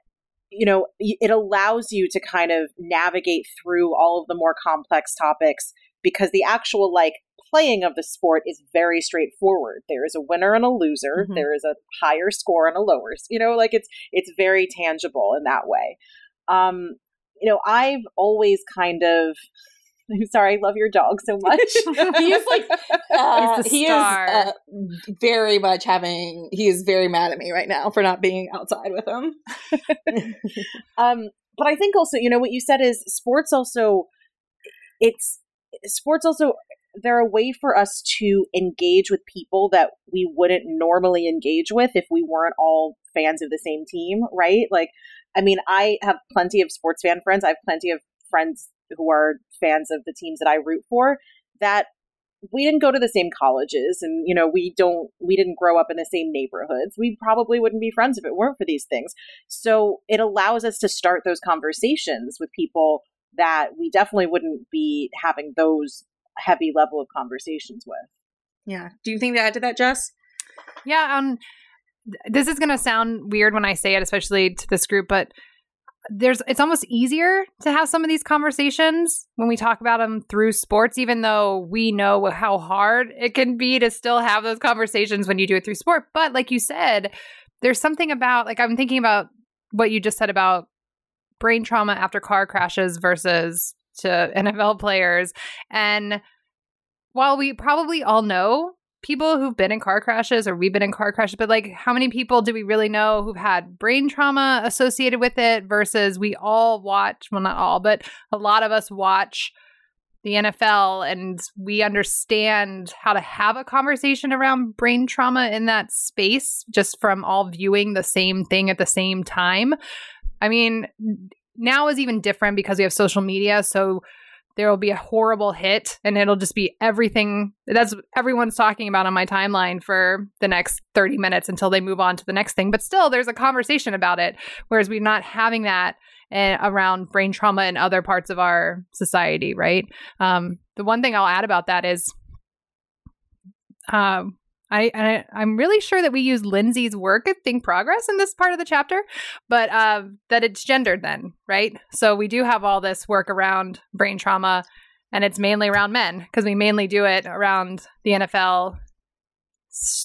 you know it allows you to kind of navigate through all of the more complex topics because the actual like playing of the sport is very straightforward there is a winner and a loser Mhm. there is a higher score and a lower you know like it's it's very tangible in that way um you know i've always kind of I'm sorry, I love your dog so much. he is like, uh, he is uh, very much having. He is very mad at me right now for not being outside with him. um, but I think also, you know, what you said is sports also, it's sports also, they're a way for us to engage with people that we wouldn't normally engage with if we weren't all fans of the same team, right? Like, I mean, I have plenty of sports fan friends. I have plenty of friends who are fans of the teams that I root for that we didn't go to the same colleges and you know we don't we didn't grow up in the same neighborhoods we probably wouldn't be friends if it weren't for these things so it allows us to start those conversations with people that we definitely wouldn't be having those heavy level of conversations with Yeah. Do you think to add to that, Jess? Yeah, um this is going to sound weird when I say it especially to this group, but there's it's almost easier to have some of these conversations when we talk about them through sports even though we know how hard it can be to still have those conversations when you do it through sport. But like you said, there's something about like I'm thinking about what you just said about brain trauma after car crashes versus to NFL players and while we probably all know people who've been in car crashes or we've been in car crashes, but like how many people do we really know who've had brain trauma associated with it versus we all watch, well, not all, but a lot of us watch the NFL and we understand how to have a conversation around brain trauma in that space just from all viewing the same thing at the same time. I mean, now is even different because we have social media. So there will be a horrible hit and it'll just be everything that's everyone's talking about on my timeline for the next 30 minutes until they move on to the next thing but still there's a conversation about it whereas we're not having that uh, around brain trauma and other parts of our society right um, the one thing i'll add about that is um, I, I I'm really sure that we use Lindsay's work at ThinkProgress in this part of the chapter, but uh, that it's gendered then, right? So we do have all this work around brain trauma, and it's mainly around men because we mainly do it around the NFL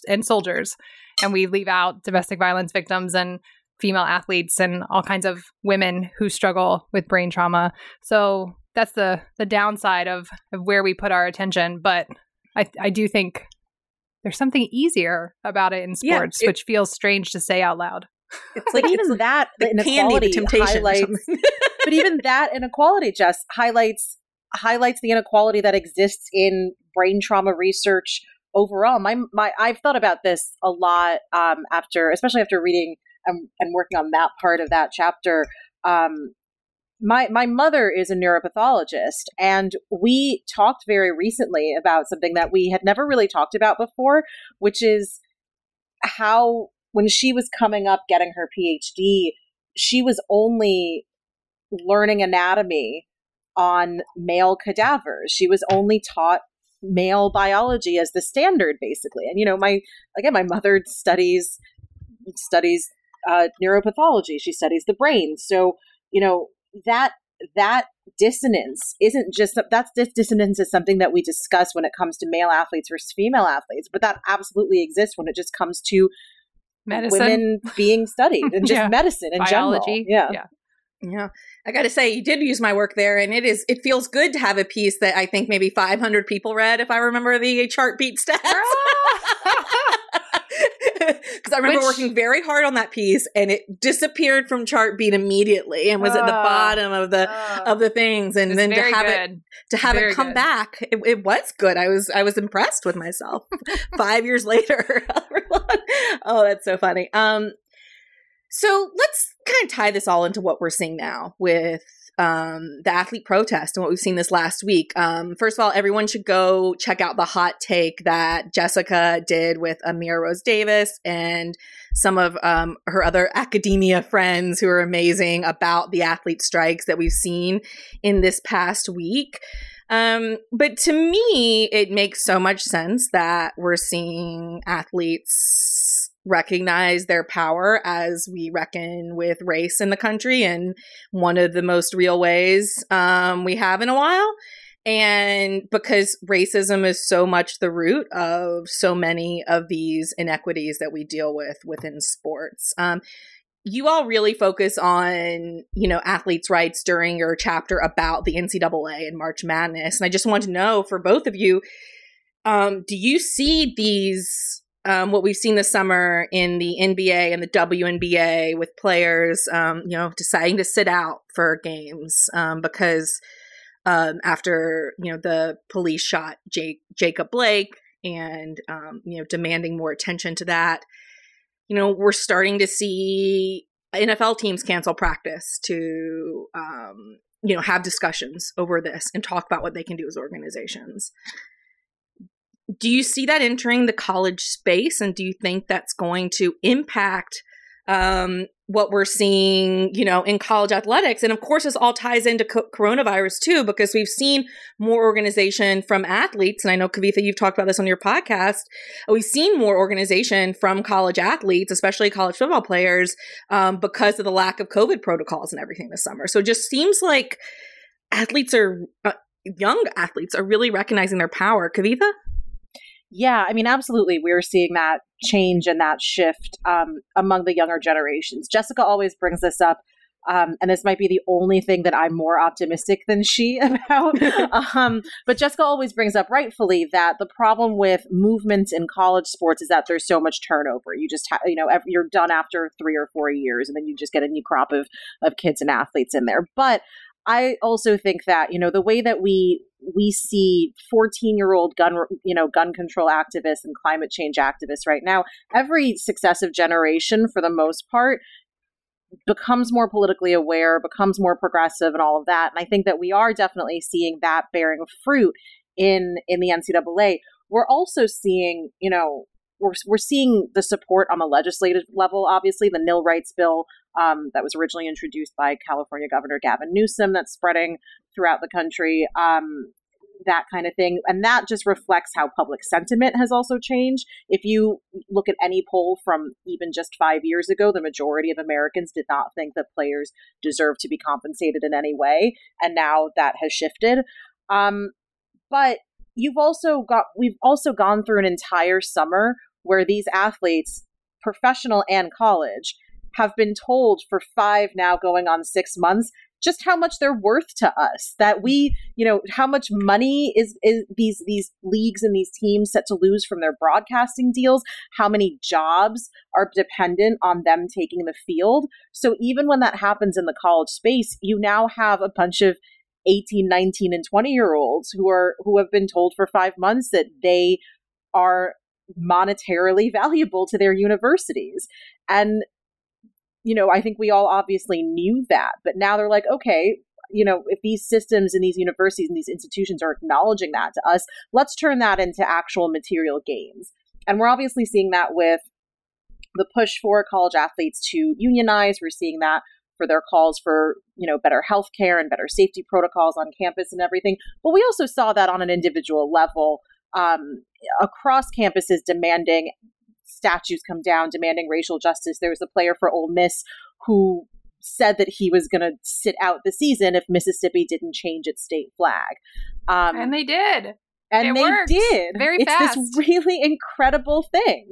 and soldiers, and we leave out domestic violence victims and female athletes and all kinds of women who struggle with brain trauma. So that's the the downside of, of where we put our attention, but I I do think there's something easier about it in Yeah, sports, it- which feels strange to say out loud. It's like even that the candy, the inequality temptation. or highlights but even that inequality just highlights highlights the inequality that exists in brain trauma research overall my my i've thought about this a lot um after especially after reading and, and working on that part of that chapter um my my mother is a neuropathologist and we talked very recently about something that we had never really talked about before which is how when she was coming up getting her phd she was only learning anatomy on male cadavers. She was only taught male biology as the standard, basically. And you know, my again, my mother studies studies uh, neuropathology. She studies the brain. So you know that that dissonance isn't just that's this dissonance is something that we discuss when it comes to male athletes versus female athletes, but that absolutely exists when it just comes to Medicine, women being studied and just Yeah. medicine in biology, general. Yeah. yeah. Yeah. I got to say, you did use my work there, and it is it feels good to have a piece that I think maybe 500 people read, if I remember the Chartbeat stats. Because I remember Which- working very hard on that piece, and it disappeared from Chartbeat immediately, and was at the Ah. bottom of the of the things, and then to have it to have Very it come good. back, it, it was good. I was I was impressed with myself. Five years later, oh, that's so funny. Um, so let's kind of tie this all into what we're seeing now with um, the athlete protest and what we've seen this last week. Um, first of all, everyone should go check out the hot take that Jessica did with Amira Rose Davis and some of um, her other academia friends who are amazing about the athlete strikes that we've seen in this past week. Um, but to me, it makes so much sense that we're seeing athletes recognize their power as we reckon with race in the country and one of the most real ways um, we have in a while. And because racism is so much the root of so many of these inequities that we deal with within sports. Um, you all really focus on, you know, athletes' rights during your chapter about the NCAA and March Madness. And I just want to know for both of you, um, do you see these, um, what we've seen this summer in the NBA and the WNBA with players, um, you know, deciding to sit out for games um, because um, after, you know, the police shot Jake, Jacob Blake and, um, you know, demanding more attention to that you know, we're starting to see NFL teams cancel practice to, um, you know, have discussions over this and talk about what they can do as organizations. Do you see that entering the college space, and do you think that's going to impact um, what we're seeing, you know, in college athletics. And of course, this all ties into co- coronavirus too, because we've seen more organization from athletes. And I know, Kavitha, you've talked about this on your podcast. We've seen more organization from college athletes, especially college football players, um, because of the lack of COVID protocols and everything this summer. So it just seems like athletes are, uh, young athletes are really recognizing their power. Kavitha? Yeah, I mean, absolutely. We're seeing that change and that shift um, among the younger generations. Jessica always brings this up. Um, and this might be the only thing that I'm more optimistic than she about. um, but Jessica always brings up rightfully that the problem with movements in college sports is that there's so much turnover. You just, ha- you know, you're done after three or four years, and then you just get a new crop of of kids and athletes in there. But I also think that you know the way that we we see 14 year old gun you know gun control activists and climate change activists right now every successive generation for the most part becomes more politically aware becomes more progressive and all of that. And i think that we are definitely seeing that bearing fruit in in the ncaa we're also seeing you know we're, we're seeing the support on the legislative level obviously the nil rights bill um, that was originally introduced by California Governor Gavin Newsom that's spreading throughout the country. Um, that kind of thing. And that just reflects how public sentiment has also changed. If you look at any poll from even just five years ago, the majority of Americans did not think that players deserve to be compensated in any way. And now that has shifted. Um, but you've also got, we've also gone through an entire summer where these athletes, professional and college, have been told for five now going on six months just how much they're worth to us that we you know how much money is, is these these leagues and these teams set to lose from their broadcasting deals how many jobs are dependent on them taking the field. So even when that happens in the college space you now have a bunch of 18 19 and 20 year olds who are who have been told for 5 months that they are monetarily valuable to their universities and you know, I think we all obviously knew that, but now they're like, okay, you know, if these systems and these universities and these institutions are acknowledging that to us, let's turn that into actual material gains. And we're obviously seeing that with the push for college athletes to unionize. We're seeing that for their calls for, you know, better health care and better safety protocols on campus and everything. But we also saw that on an individual level um, across campuses demanding statues come down demanding racial justice. There was a player for Ole Miss who said that he was going to sit out the season if Mississippi didn't change its state flag. Um, and they did. And it they worked. did. Very it's fast. this really incredible thing.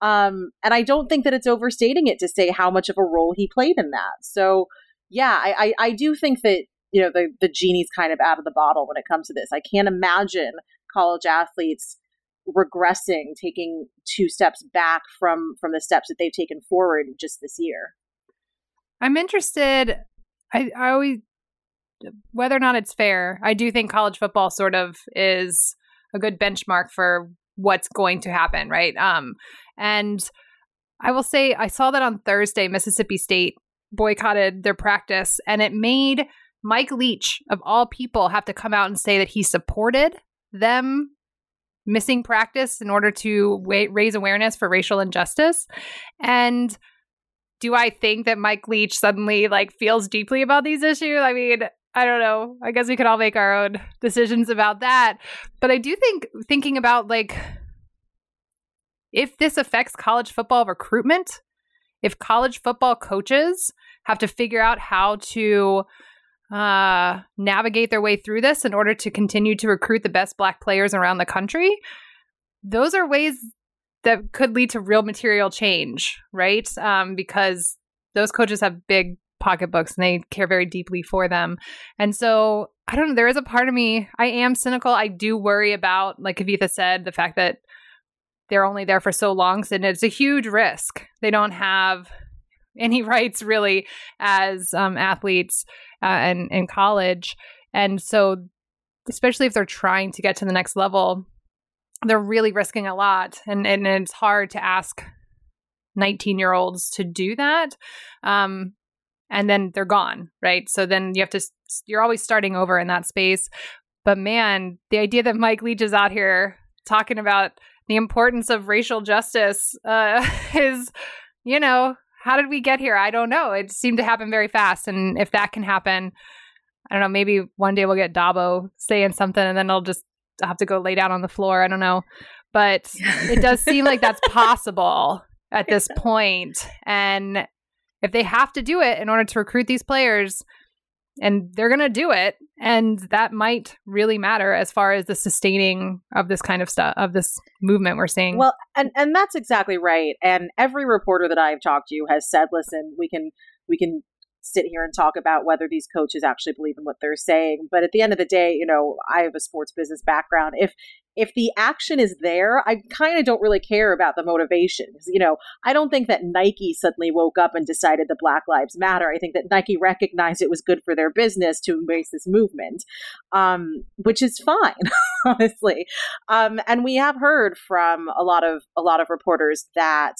Um, and I don't think that it's overstating it to say how much of a role he played in that. So, yeah, I, I, I do think that, you know, the, the genie's kind of out of the bottle when it comes to this. I can't imagine college athletes regressing, taking two steps back from from the steps that they've taken forward just this year. I'm interested. I, I always whether or not it's fair. I do think college football sort of is a good benchmark for what's going to happen, right? Um, and I will say I saw that on Thursday, Mississippi State boycotted their practice, and it made Mike Leach, of all people, have to come out and say that he supported them missing practice in order to wa- raise awareness for racial injustice. And do I think that Mike Leach suddenly like feels deeply about these issues? I mean, I don't know. I guess we could all make our own decisions about that. But I do think thinking about like if this affects college football recruitment, if college football coaches have to figure out how to uh, navigate their way through this in order to continue to recruit the best black players around the country, those are ways that could lead to real material change, right? Um, because those coaches have big pocketbooks and they care very deeply for them. And so I don't know, there is a part of me, I am cynical. I do worry about, like Kavitha said, the fact that they're only there for so long. So it's a huge risk. They don't have any rights really as um, athletes uh, and in college. And so, especially if they're trying to get to the next level, they're really risking a lot. And, and it's hard to ask 19 year olds to do that. Um, and then they're gone, right? So then you have to, you're always starting over in that space. But man, the idea that Mike Leach is out here talking about the importance of racial justice uh, is, you know, how did we get here? I don't know. It seemed to happen very fast. And if that can happen, I don't know, maybe one day we'll get Dabo saying something and then I'll just have to go lay down on the floor. I don't know. But it does seem like that's possible at this point. And if they have to do it in order to recruit these players, and they're going to do it and that might really matter as far as the sustaining of this kind of stuff of this movement we're seeing well and and that's exactly right and every reporter that i've talked to has said listen we can we can sit here and talk about whether these coaches actually believe in what they're saying. But at the end of the day, you know, I have a sports business background. If if the action is there, I kind of don't really care about the motivation. You know, I don't think that Nike suddenly woke up and decided that Black Lives Matter. I think that Nike recognized it was good for their business to embrace this movement, um, which is fine, honestly. Um, and we have heard from a lot of a lot of reporters that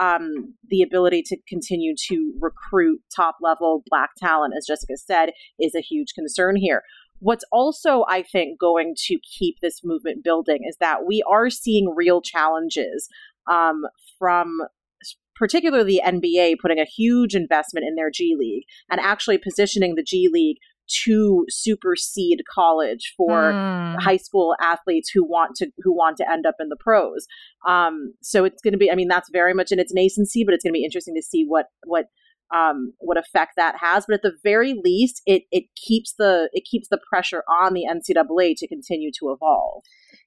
um, the ability to continue to recruit top level black talent, as Jessica said, is a huge concern here. What's also, I think, going to keep this movement building is that we are seeing real challenges um, from particularly the NBA putting a huge investment in their G League and actually positioning the G League to supersede college for mm. high school athletes who want to who want to end up in the pros. Um, so it's going to be. I mean, that's very much in its nascency, but it's going to be interesting to see what what um, what effect that has. But at the very least, it it keeps the it keeps the pressure on the NCAA to continue to evolve.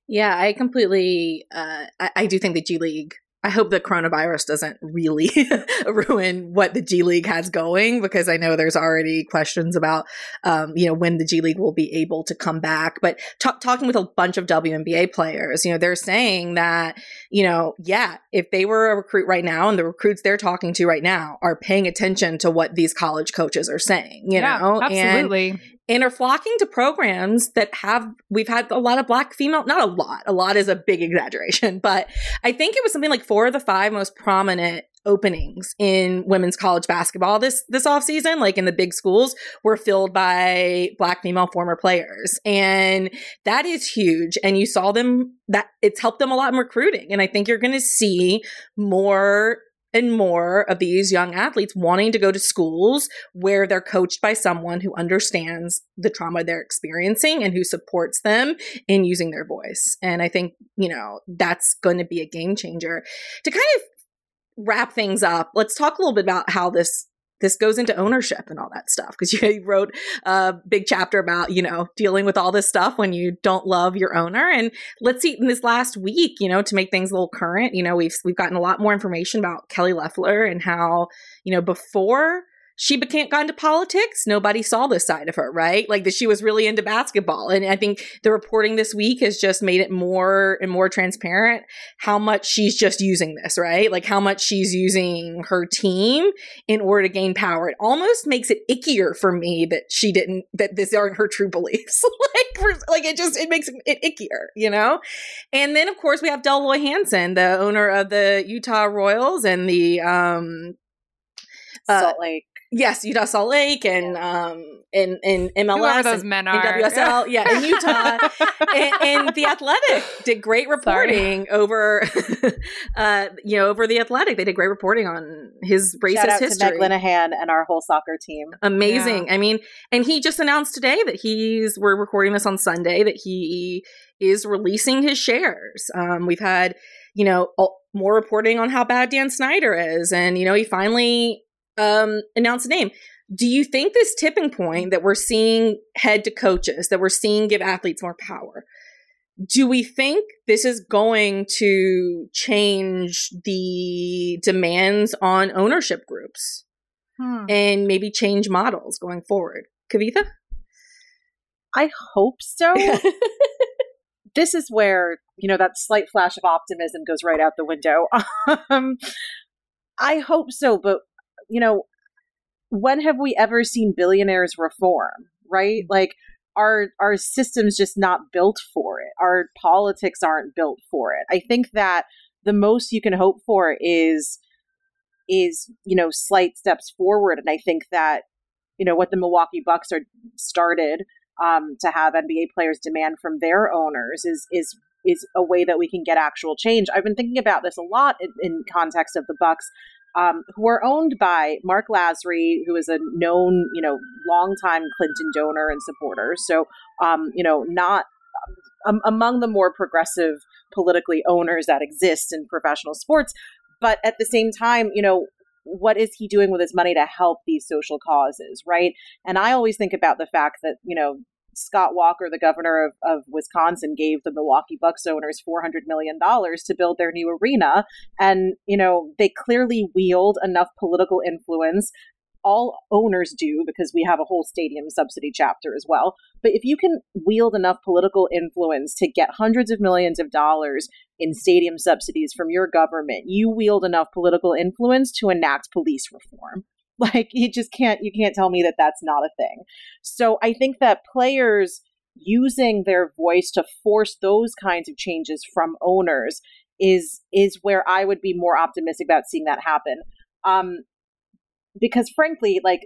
Yeah, I completely. Uh, I, I do think the G League I hope the coronavirus doesn't really ruin what the G League has going because I know there's already questions about, um, you know, when the G League will be able to come back. But t- talking with a bunch of WNBA players, you know, they're saying that, you know, yeah, if they were a recruit right now and the recruits they're talking to right now are paying attention to what these college coaches are saying, you yeah, know, absolutely. And, and are flocking to programs that have we've had a lot of black female not a lot a lot is a big exaggeration but i think it was something like four of the five most prominent openings in women's college basketball this this off season like in the big schools were filled by black female former players. And that is huge. And you saw them that it's helped them a lot in recruiting. And i think you're going to see more and more of these young athletes wanting to go to schools where they're coached by someone who understands the trauma they're experiencing and who supports them in using their voice. And I think, you know, that's going to be a game changer. To kind of wrap things up, let's talk a little bit about how this this goes into ownership and all that stuff because you wrote a big chapter about you know dealing with all this stuff when you don't love your owner. And let's see in this last week you know to make things a little current you know we've we've gotten a lot more information about kelly loeffler and how you know before she became got into politics, nobody saw this side of her, right? Like that she was really into basketball. And I think the reporting this week has just made it more and more transparent how much she's just using this, right? Like how much she's using her team in order to gain power. It almost makes it ickier for me that she didn't that this aren't her true beliefs. like like it just it makes it ickier, you know? And then of course we have Dell Loy Hansen, the owner of the Utah Royals and the um uh, Salt Lake Yes, Utah Salt Lake and um in in MLS Whoever those and, men are. WSL, yeah, in Utah, and, and, the Athletic did great reporting Sorry. over, uh, you know, over the Athletic. They did great reporting on his racist Shout out history. To Meg Linehan and our whole soccer team. Amazing. Yeah. I mean, and he just announced today that he's. We're recording this on Sunday that he is releasing his shares. Um, we've had, you know. more reporting on how bad Dan Snyder is. And, you know, he finally um, announce a name. Do you think this tipping point that we're seeing head to coaches, that we're seeing give athletes more power, do we think this is going to change the demands on ownership groups? Hmm. and maybe change models going forward. Kavitha? I hope so. this is where you know that slight flash of optimism goes right out the window. um, I hope so, but you know, when have we ever seen billionaires reform? Right, like our our systems just not built for it. Our politics aren't built for it. I think that the most you can hope for is is you know slight steps forward, and I think that you know what the Milwaukee Bucks are started um, to have NBA players demand from their owners is is is a way that we can get actual change. I've been thinking about this a lot in, in context of the Bucks, um, who are owned by Marc Lasry, who is a known, you know, longtime Clinton donor and supporter. So, um, you know, not um, among the more progressive politically owners that exist in professional sports, but at the same time, you know, what is he doing with his money to help these social causes, right? And I always think about the fact that, you know, Scott Walker, the governor of, of Wisconsin, gave the Milwaukee Bucks owners $400 million to build their new arena. And, you know, they clearly wield enough political influence. All owners do because we have a whole stadium subsidy chapter as well. But if you can wield enough political influence to get hundreds of millions of dollars in stadium subsidies from your government, you wield enough political influence to enact police reform. Like you just can't you can't tell me that that's not a thing. So I think that players using their voice to force those kinds of changes from owners is is where I would be more optimistic about seeing that happen. Um because frankly, like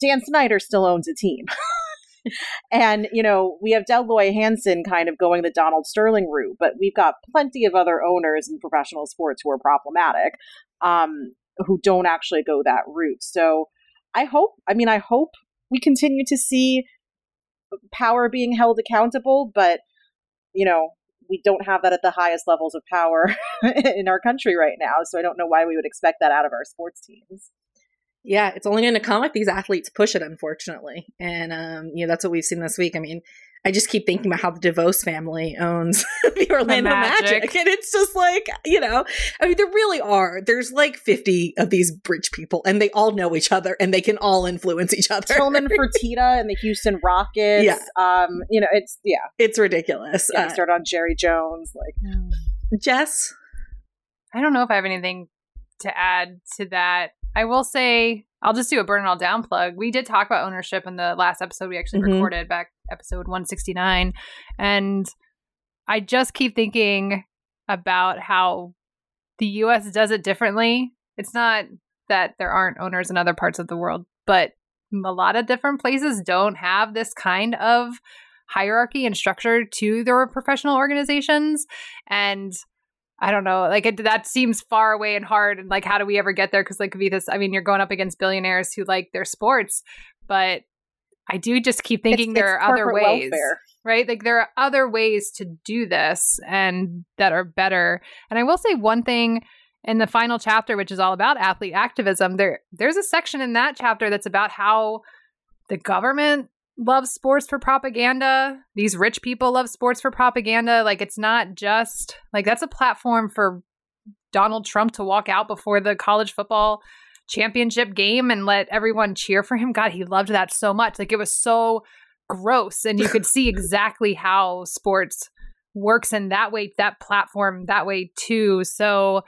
Dan Snyder still owns a team. and you know we have Dell Loy Hansen kind of going the Donald Sterling route, but we've got plenty of other owners in professional sports who are problematic, um, who don't actually go that route. So I hope, I mean, I hope we continue to see power being held accountable, but you know we don't have that at the highest levels of power in our country right now. So I don't know why we would expect that out of our sports teams. Yeah, it's only going to come if these athletes push it, unfortunately. And, um, you know, that's what we've seen this week. I mean, I just keep thinking about how the DeVos family owns the Orlando Magic. Magic. And it's just like, you know, I mean, there really are. There's like 50 of these bridge people, and they all know each other and they can all influence each other. Tillman Fertitta and the Houston Rockets. Yeah. Um, you know, it's, yeah. it's ridiculous. yeah Uh, start on Jerry Jones. Like, Jess? I don't know if I have anything to add to that. I will say I'll just do a burn it all down plug. We did talk about ownership in the last episode we actually Mhm. recorded back episode 169 and I just keep thinking about how the US does it differently. It's not that there aren't owners in other parts of the world, but a lot of different places don't have this kind of hierarchy and structure to their professional organizations and I don't know. Like it, that seems far away and hard. And like, how do we ever get there? Because like Kavithas, I mean, you're going up against billionaires who like their sports, but I do just keep thinking it's- there it's are other ways, welfare. right? Like there are other ways to do this and that are better. And I will say one thing in the final chapter, which is all about athlete activism. There, there's a section in that chapter that's about how the government loves sports for propaganda. These rich people love sports for propaganda. Like it's not just like that's a platform for Donald Trump to walk out before the college football championship game and let everyone cheer for him. God, he loved that so much. Like it was so gross and you could see exactly how sports works in that way, that platform that way too. So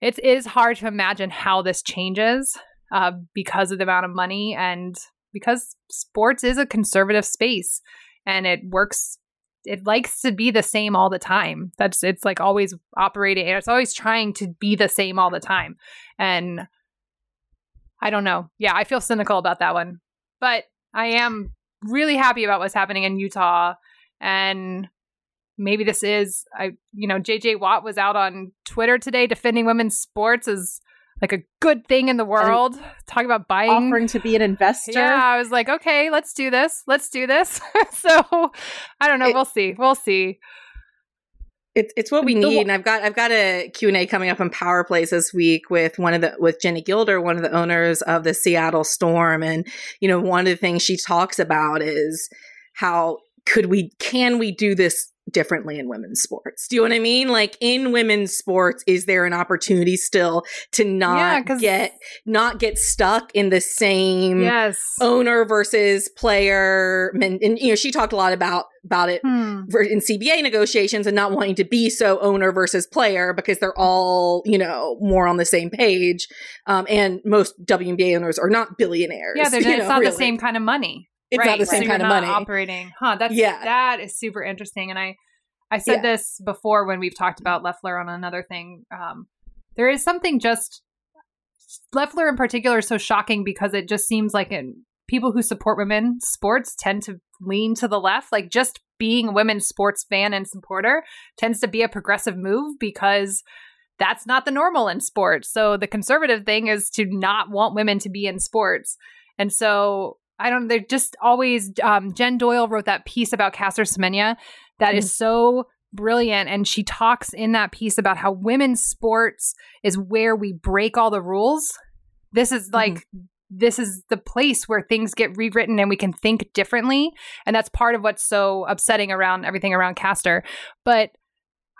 it is hard to imagine how this changes uh, because of the amount of money and because sports is a conservative space and it works it likes to be the same all the time. That's it's like always operating it's always trying to be the same all the time. And i don't know. Yeah i feel cynical about that one. But i am really happy about what's happening in utah and maybe this is i you know jj watt was out on twitter today defending women's sports as like a good thing in the world talking about buying Offering to be an investor. yeah, I was like, okay, let's do this. Let's do this. so I don't know. It- we'll see. We'll see. It's it's what we The need, and I've got I've got a Q and A coming up on Power Plays this week with one of the with Ginny Gilder, one of the owners of the Seattle Storm, and you know one of the things she talks about is how could we can we do this differently in women's sports. Do you know what I mean? Like in women's sports, is there an opportunity still to not Yeah, get not get stuck in the same Yes. owner versus player? And, and you know, she talked a lot about about it Hmm. in CBA negotiations and not wanting to be so owner versus player because they're all you know more on the same page. Um, and most WNBA owners are not billionaires. Yeah, they're, you it's not really. the same kind of money. It's right. not the so same you're kind of not money. Operating, huh? That's Yeah. that is super interesting. And I, I said Yeah. this before when we've talked about Loeffler on another thing. Um, there is something just Loeffler in particular is so shocking because it just seems like in people who support women sports tend to lean to the left. Like just being a women's sports fan and supporter tends to be a progressive move because that's not the normal in sports. So the conservative thing is to not want women to be in sports. And so I don't, they're just always, um, Jen Doyle wrote that piece about Caster Semenya that is so brilliant. And she talks in that piece about how women's sports is where we break all the rules. This is like, this is the place where things get rewritten and we can think differently. And that's part of what's so upsetting around everything around Caster. But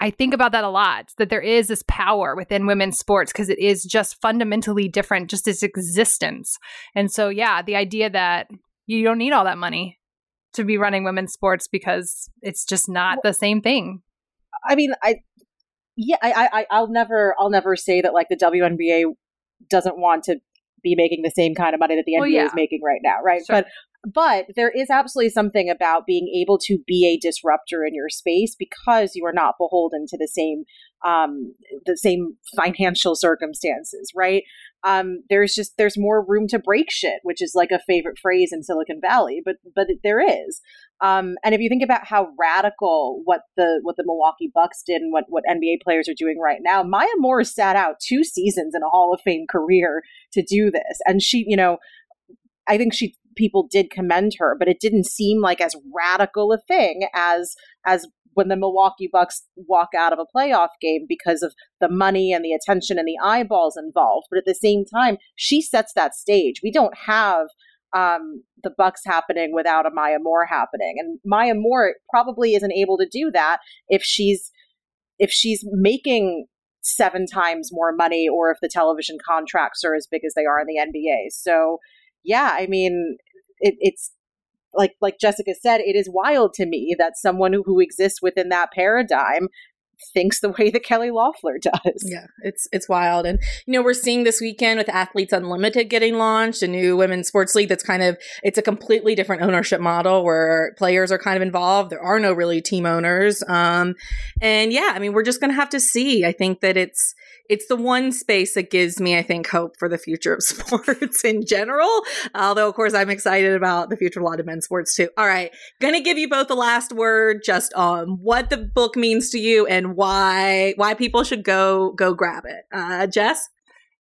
I think about that a lot that there is this power within women's sports because it is just fundamentally different, just its existence. And so, yeah, the idea that you don't need all that money to be running women's sports because it's just not the same thing. I mean, I yeah, I, I I'll never I'll never say that like the WNBA doesn't want to be making the same kind of money that the NBA Well, yeah. is making right now, right? Sure. But but there is absolutely something about being able to be a disruptor in your space because you are not beholden to the same um the same financial circumstances, right? Um there's just there's more room to break shit, which is like a favorite phrase in Silicon Valley, but but there is. Um, and if you think about how radical what the what the Milwaukee Bucks did and what what NBA players are doing right now, Maya Moore sat out two seasons in a Hall of Fame career to do this, and she, you know, I think she people did commend her, but it didn't seem like as radical a thing as as when the Milwaukee Bucks walk out of a playoff game because of the money and the attention and the eyeballs involved. But at the same time, she sets that stage. We don't have um, the Bucks happening without a Maya Moore happening, and Maya Moore probably isn't able to do that if she's if she's making seven times more money or if the television contracts are as big as they are in the NBA. So, yeah, I mean, it, it's like like Jessica said, it is wild to me that someone who, who exists within that paradigm thinks the way that Kelly Loeffler does. Yeah, it's it's wild, and you know we're seeing this weekend with Athletes Unlimited getting launched, a new women's sports league that's kind of it's a completely different ownership model where players are kind of involved. There are no really team owners, um, and yeah, I mean we're just gonna have to see. I think that it's it's the one space that gives me, I think, hope for the future of sports in general. Although, of course, I'm excited about the future of a lot of men's sports too. All right, gonna give you both the last word just on what the book means to you and why why people should go go grab it. Uh, Jess,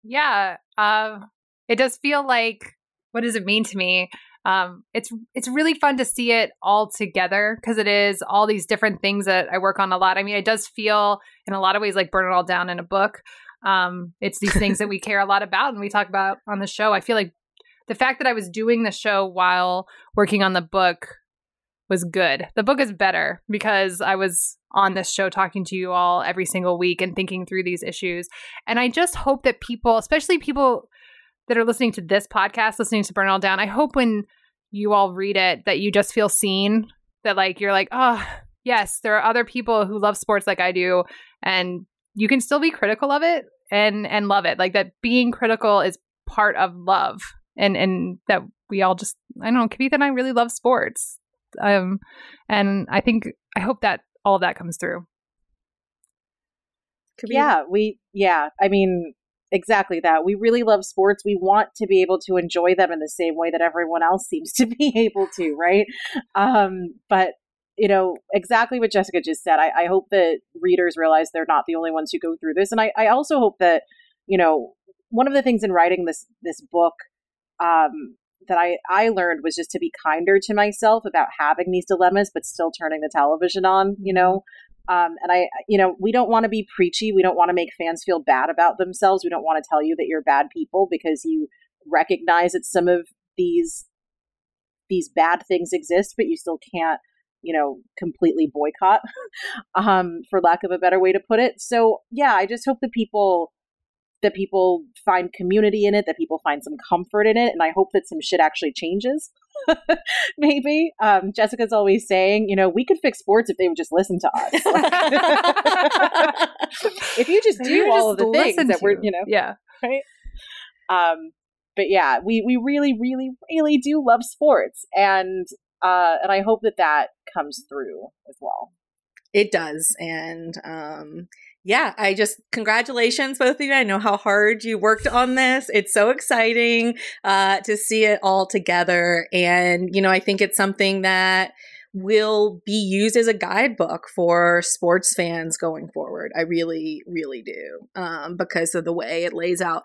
Yeah, uh, it does feel like what does it mean to me? Um, it's it's really fun to see it all together because it is all these different things that I work on a lot. I mean, it does feel in a lot of ways like burn it all down in a book. Um, it's these things that we care a lot about and we talk about on the show. I feel like the fact that I was doing the show while working on the book was good. The book is better because I was on this show talking to you all every single week and thinking through these issues. And I just hope that people, especially people that are listening to this podcast, listening to Burn All Down, I hope when you all read it that you just feel seen, that like you're like, oh, yes, there are other people who love sports like I do, and you can still be critical of it and and love it. Like that being critical is part of love. And and that we all just I don't know, Kavitha and I really love sports. Um and I think I hope that all that comes through. Yeah, we yeah, I mean exactly that. We really love sports. We want to be able to enjoy them in the same way that everyone else seems to be able to, right? Um but you know, exactly what Jessica just said. I, I hope that readers realize they're not the only ones who go through this. And I, I also hope that, you know, one of the things in writing this this book um, that I, I learned was just to be kinder to myself about having these dilemmas, but still turning the television on, you know. Um, and I, you know, we don't want to be preachy. We don't want to make fans feel bad about themselves. We don't want to tell you that you're bad people because you recognize that some of these these bad things exist, but you still can't you know, completely boycott, um, for lack of a better way to put it. So yeah, I just hope that people that people find community in it, that people find some comfort in it, and I hope that some shit actually changes. Maybe um, Jessica's always saying, you know, we could fix sports if they would just listen to us. if you just do all of the things that we're, you know, yeah, right. Um, but yeah, we we really, really, really do love sports, and uh, and I hope that that comes through as well. It does, and um, yeah, I just congratulations both of you. I know how hard you worked on this. It's so exciting uh, to see it all together, and you know, I think it's something that will be used as a guidebook for sports fans going forward. I really, really do, um, because of the way it lays out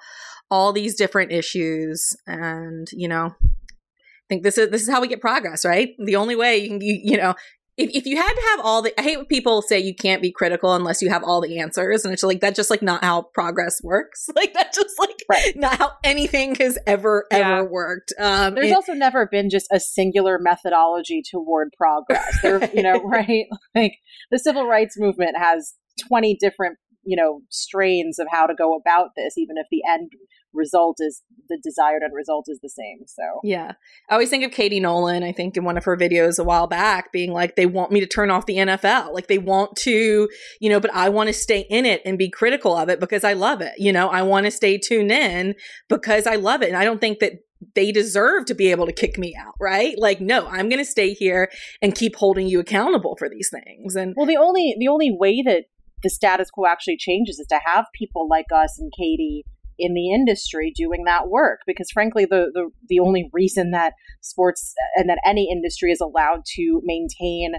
all these different issues, and you know, I think this is this is how we get progress, right? The only way you can, you, you know, if, if you had to have all the i hate when people say you can't be critical unless you have all the answers and it's like that's just like not how progress works like that's just like right. not how anything has ever Yeah. ever worked um There's it- also never been just a singular methodology toward progress. There, you know, right? Like the civil rights movement has 20 different, you know, strains of how to go about this, even if the end result is the desired end result is the same. So yeah i always think of katie nolan i think in one of her videos a while back being like they want me to turn off the nfl like they want to you know but i want to stay in it and be critical of it because i love it you know i want to stay tuned in because i love it and i don't think that they deserve to be able to kick me out, right? Like, no, I'm going to stay here and keep holding you accountable for these things. And Well, the only the only way that the status quo actually changes is to have people like us and Katie in the industry doing that work because frankly the, the the only reason that sports and that any industry is allowed to maintain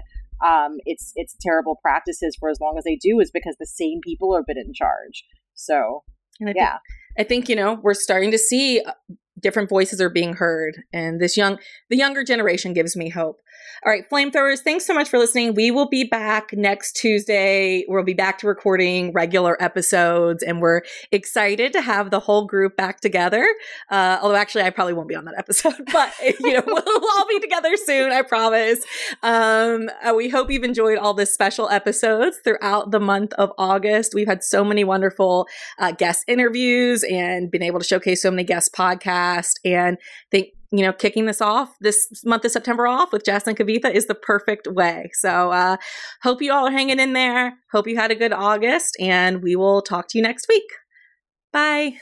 um, its its terrible practices for as long as they do is because the same people have been in charge so And I yeah I think you know we're starting to see uh, different voices are being heard, and this young the younger generation gives me hope. All right, flamethrowers, thanks so much for listening. We will be back next Tuesday. We'll be back to recording regular episodes, and we're excited to have the whole group back together. Uh, although actually, I probably won't be on that episode, but you know we'll, all be together soon. I promise. Um, uh, we hope you've enjoyed all the special episodes throughout the month of August. We've had so many wonderful uh, guest interviews and been able to showcase so many guest podcasts. And think, you know, kicking this off this month of September off with and Kavitha is the perfect way. So, uh, hope you all are hanging in there. Hope you had a good August, and we will talk to you next week. Bye.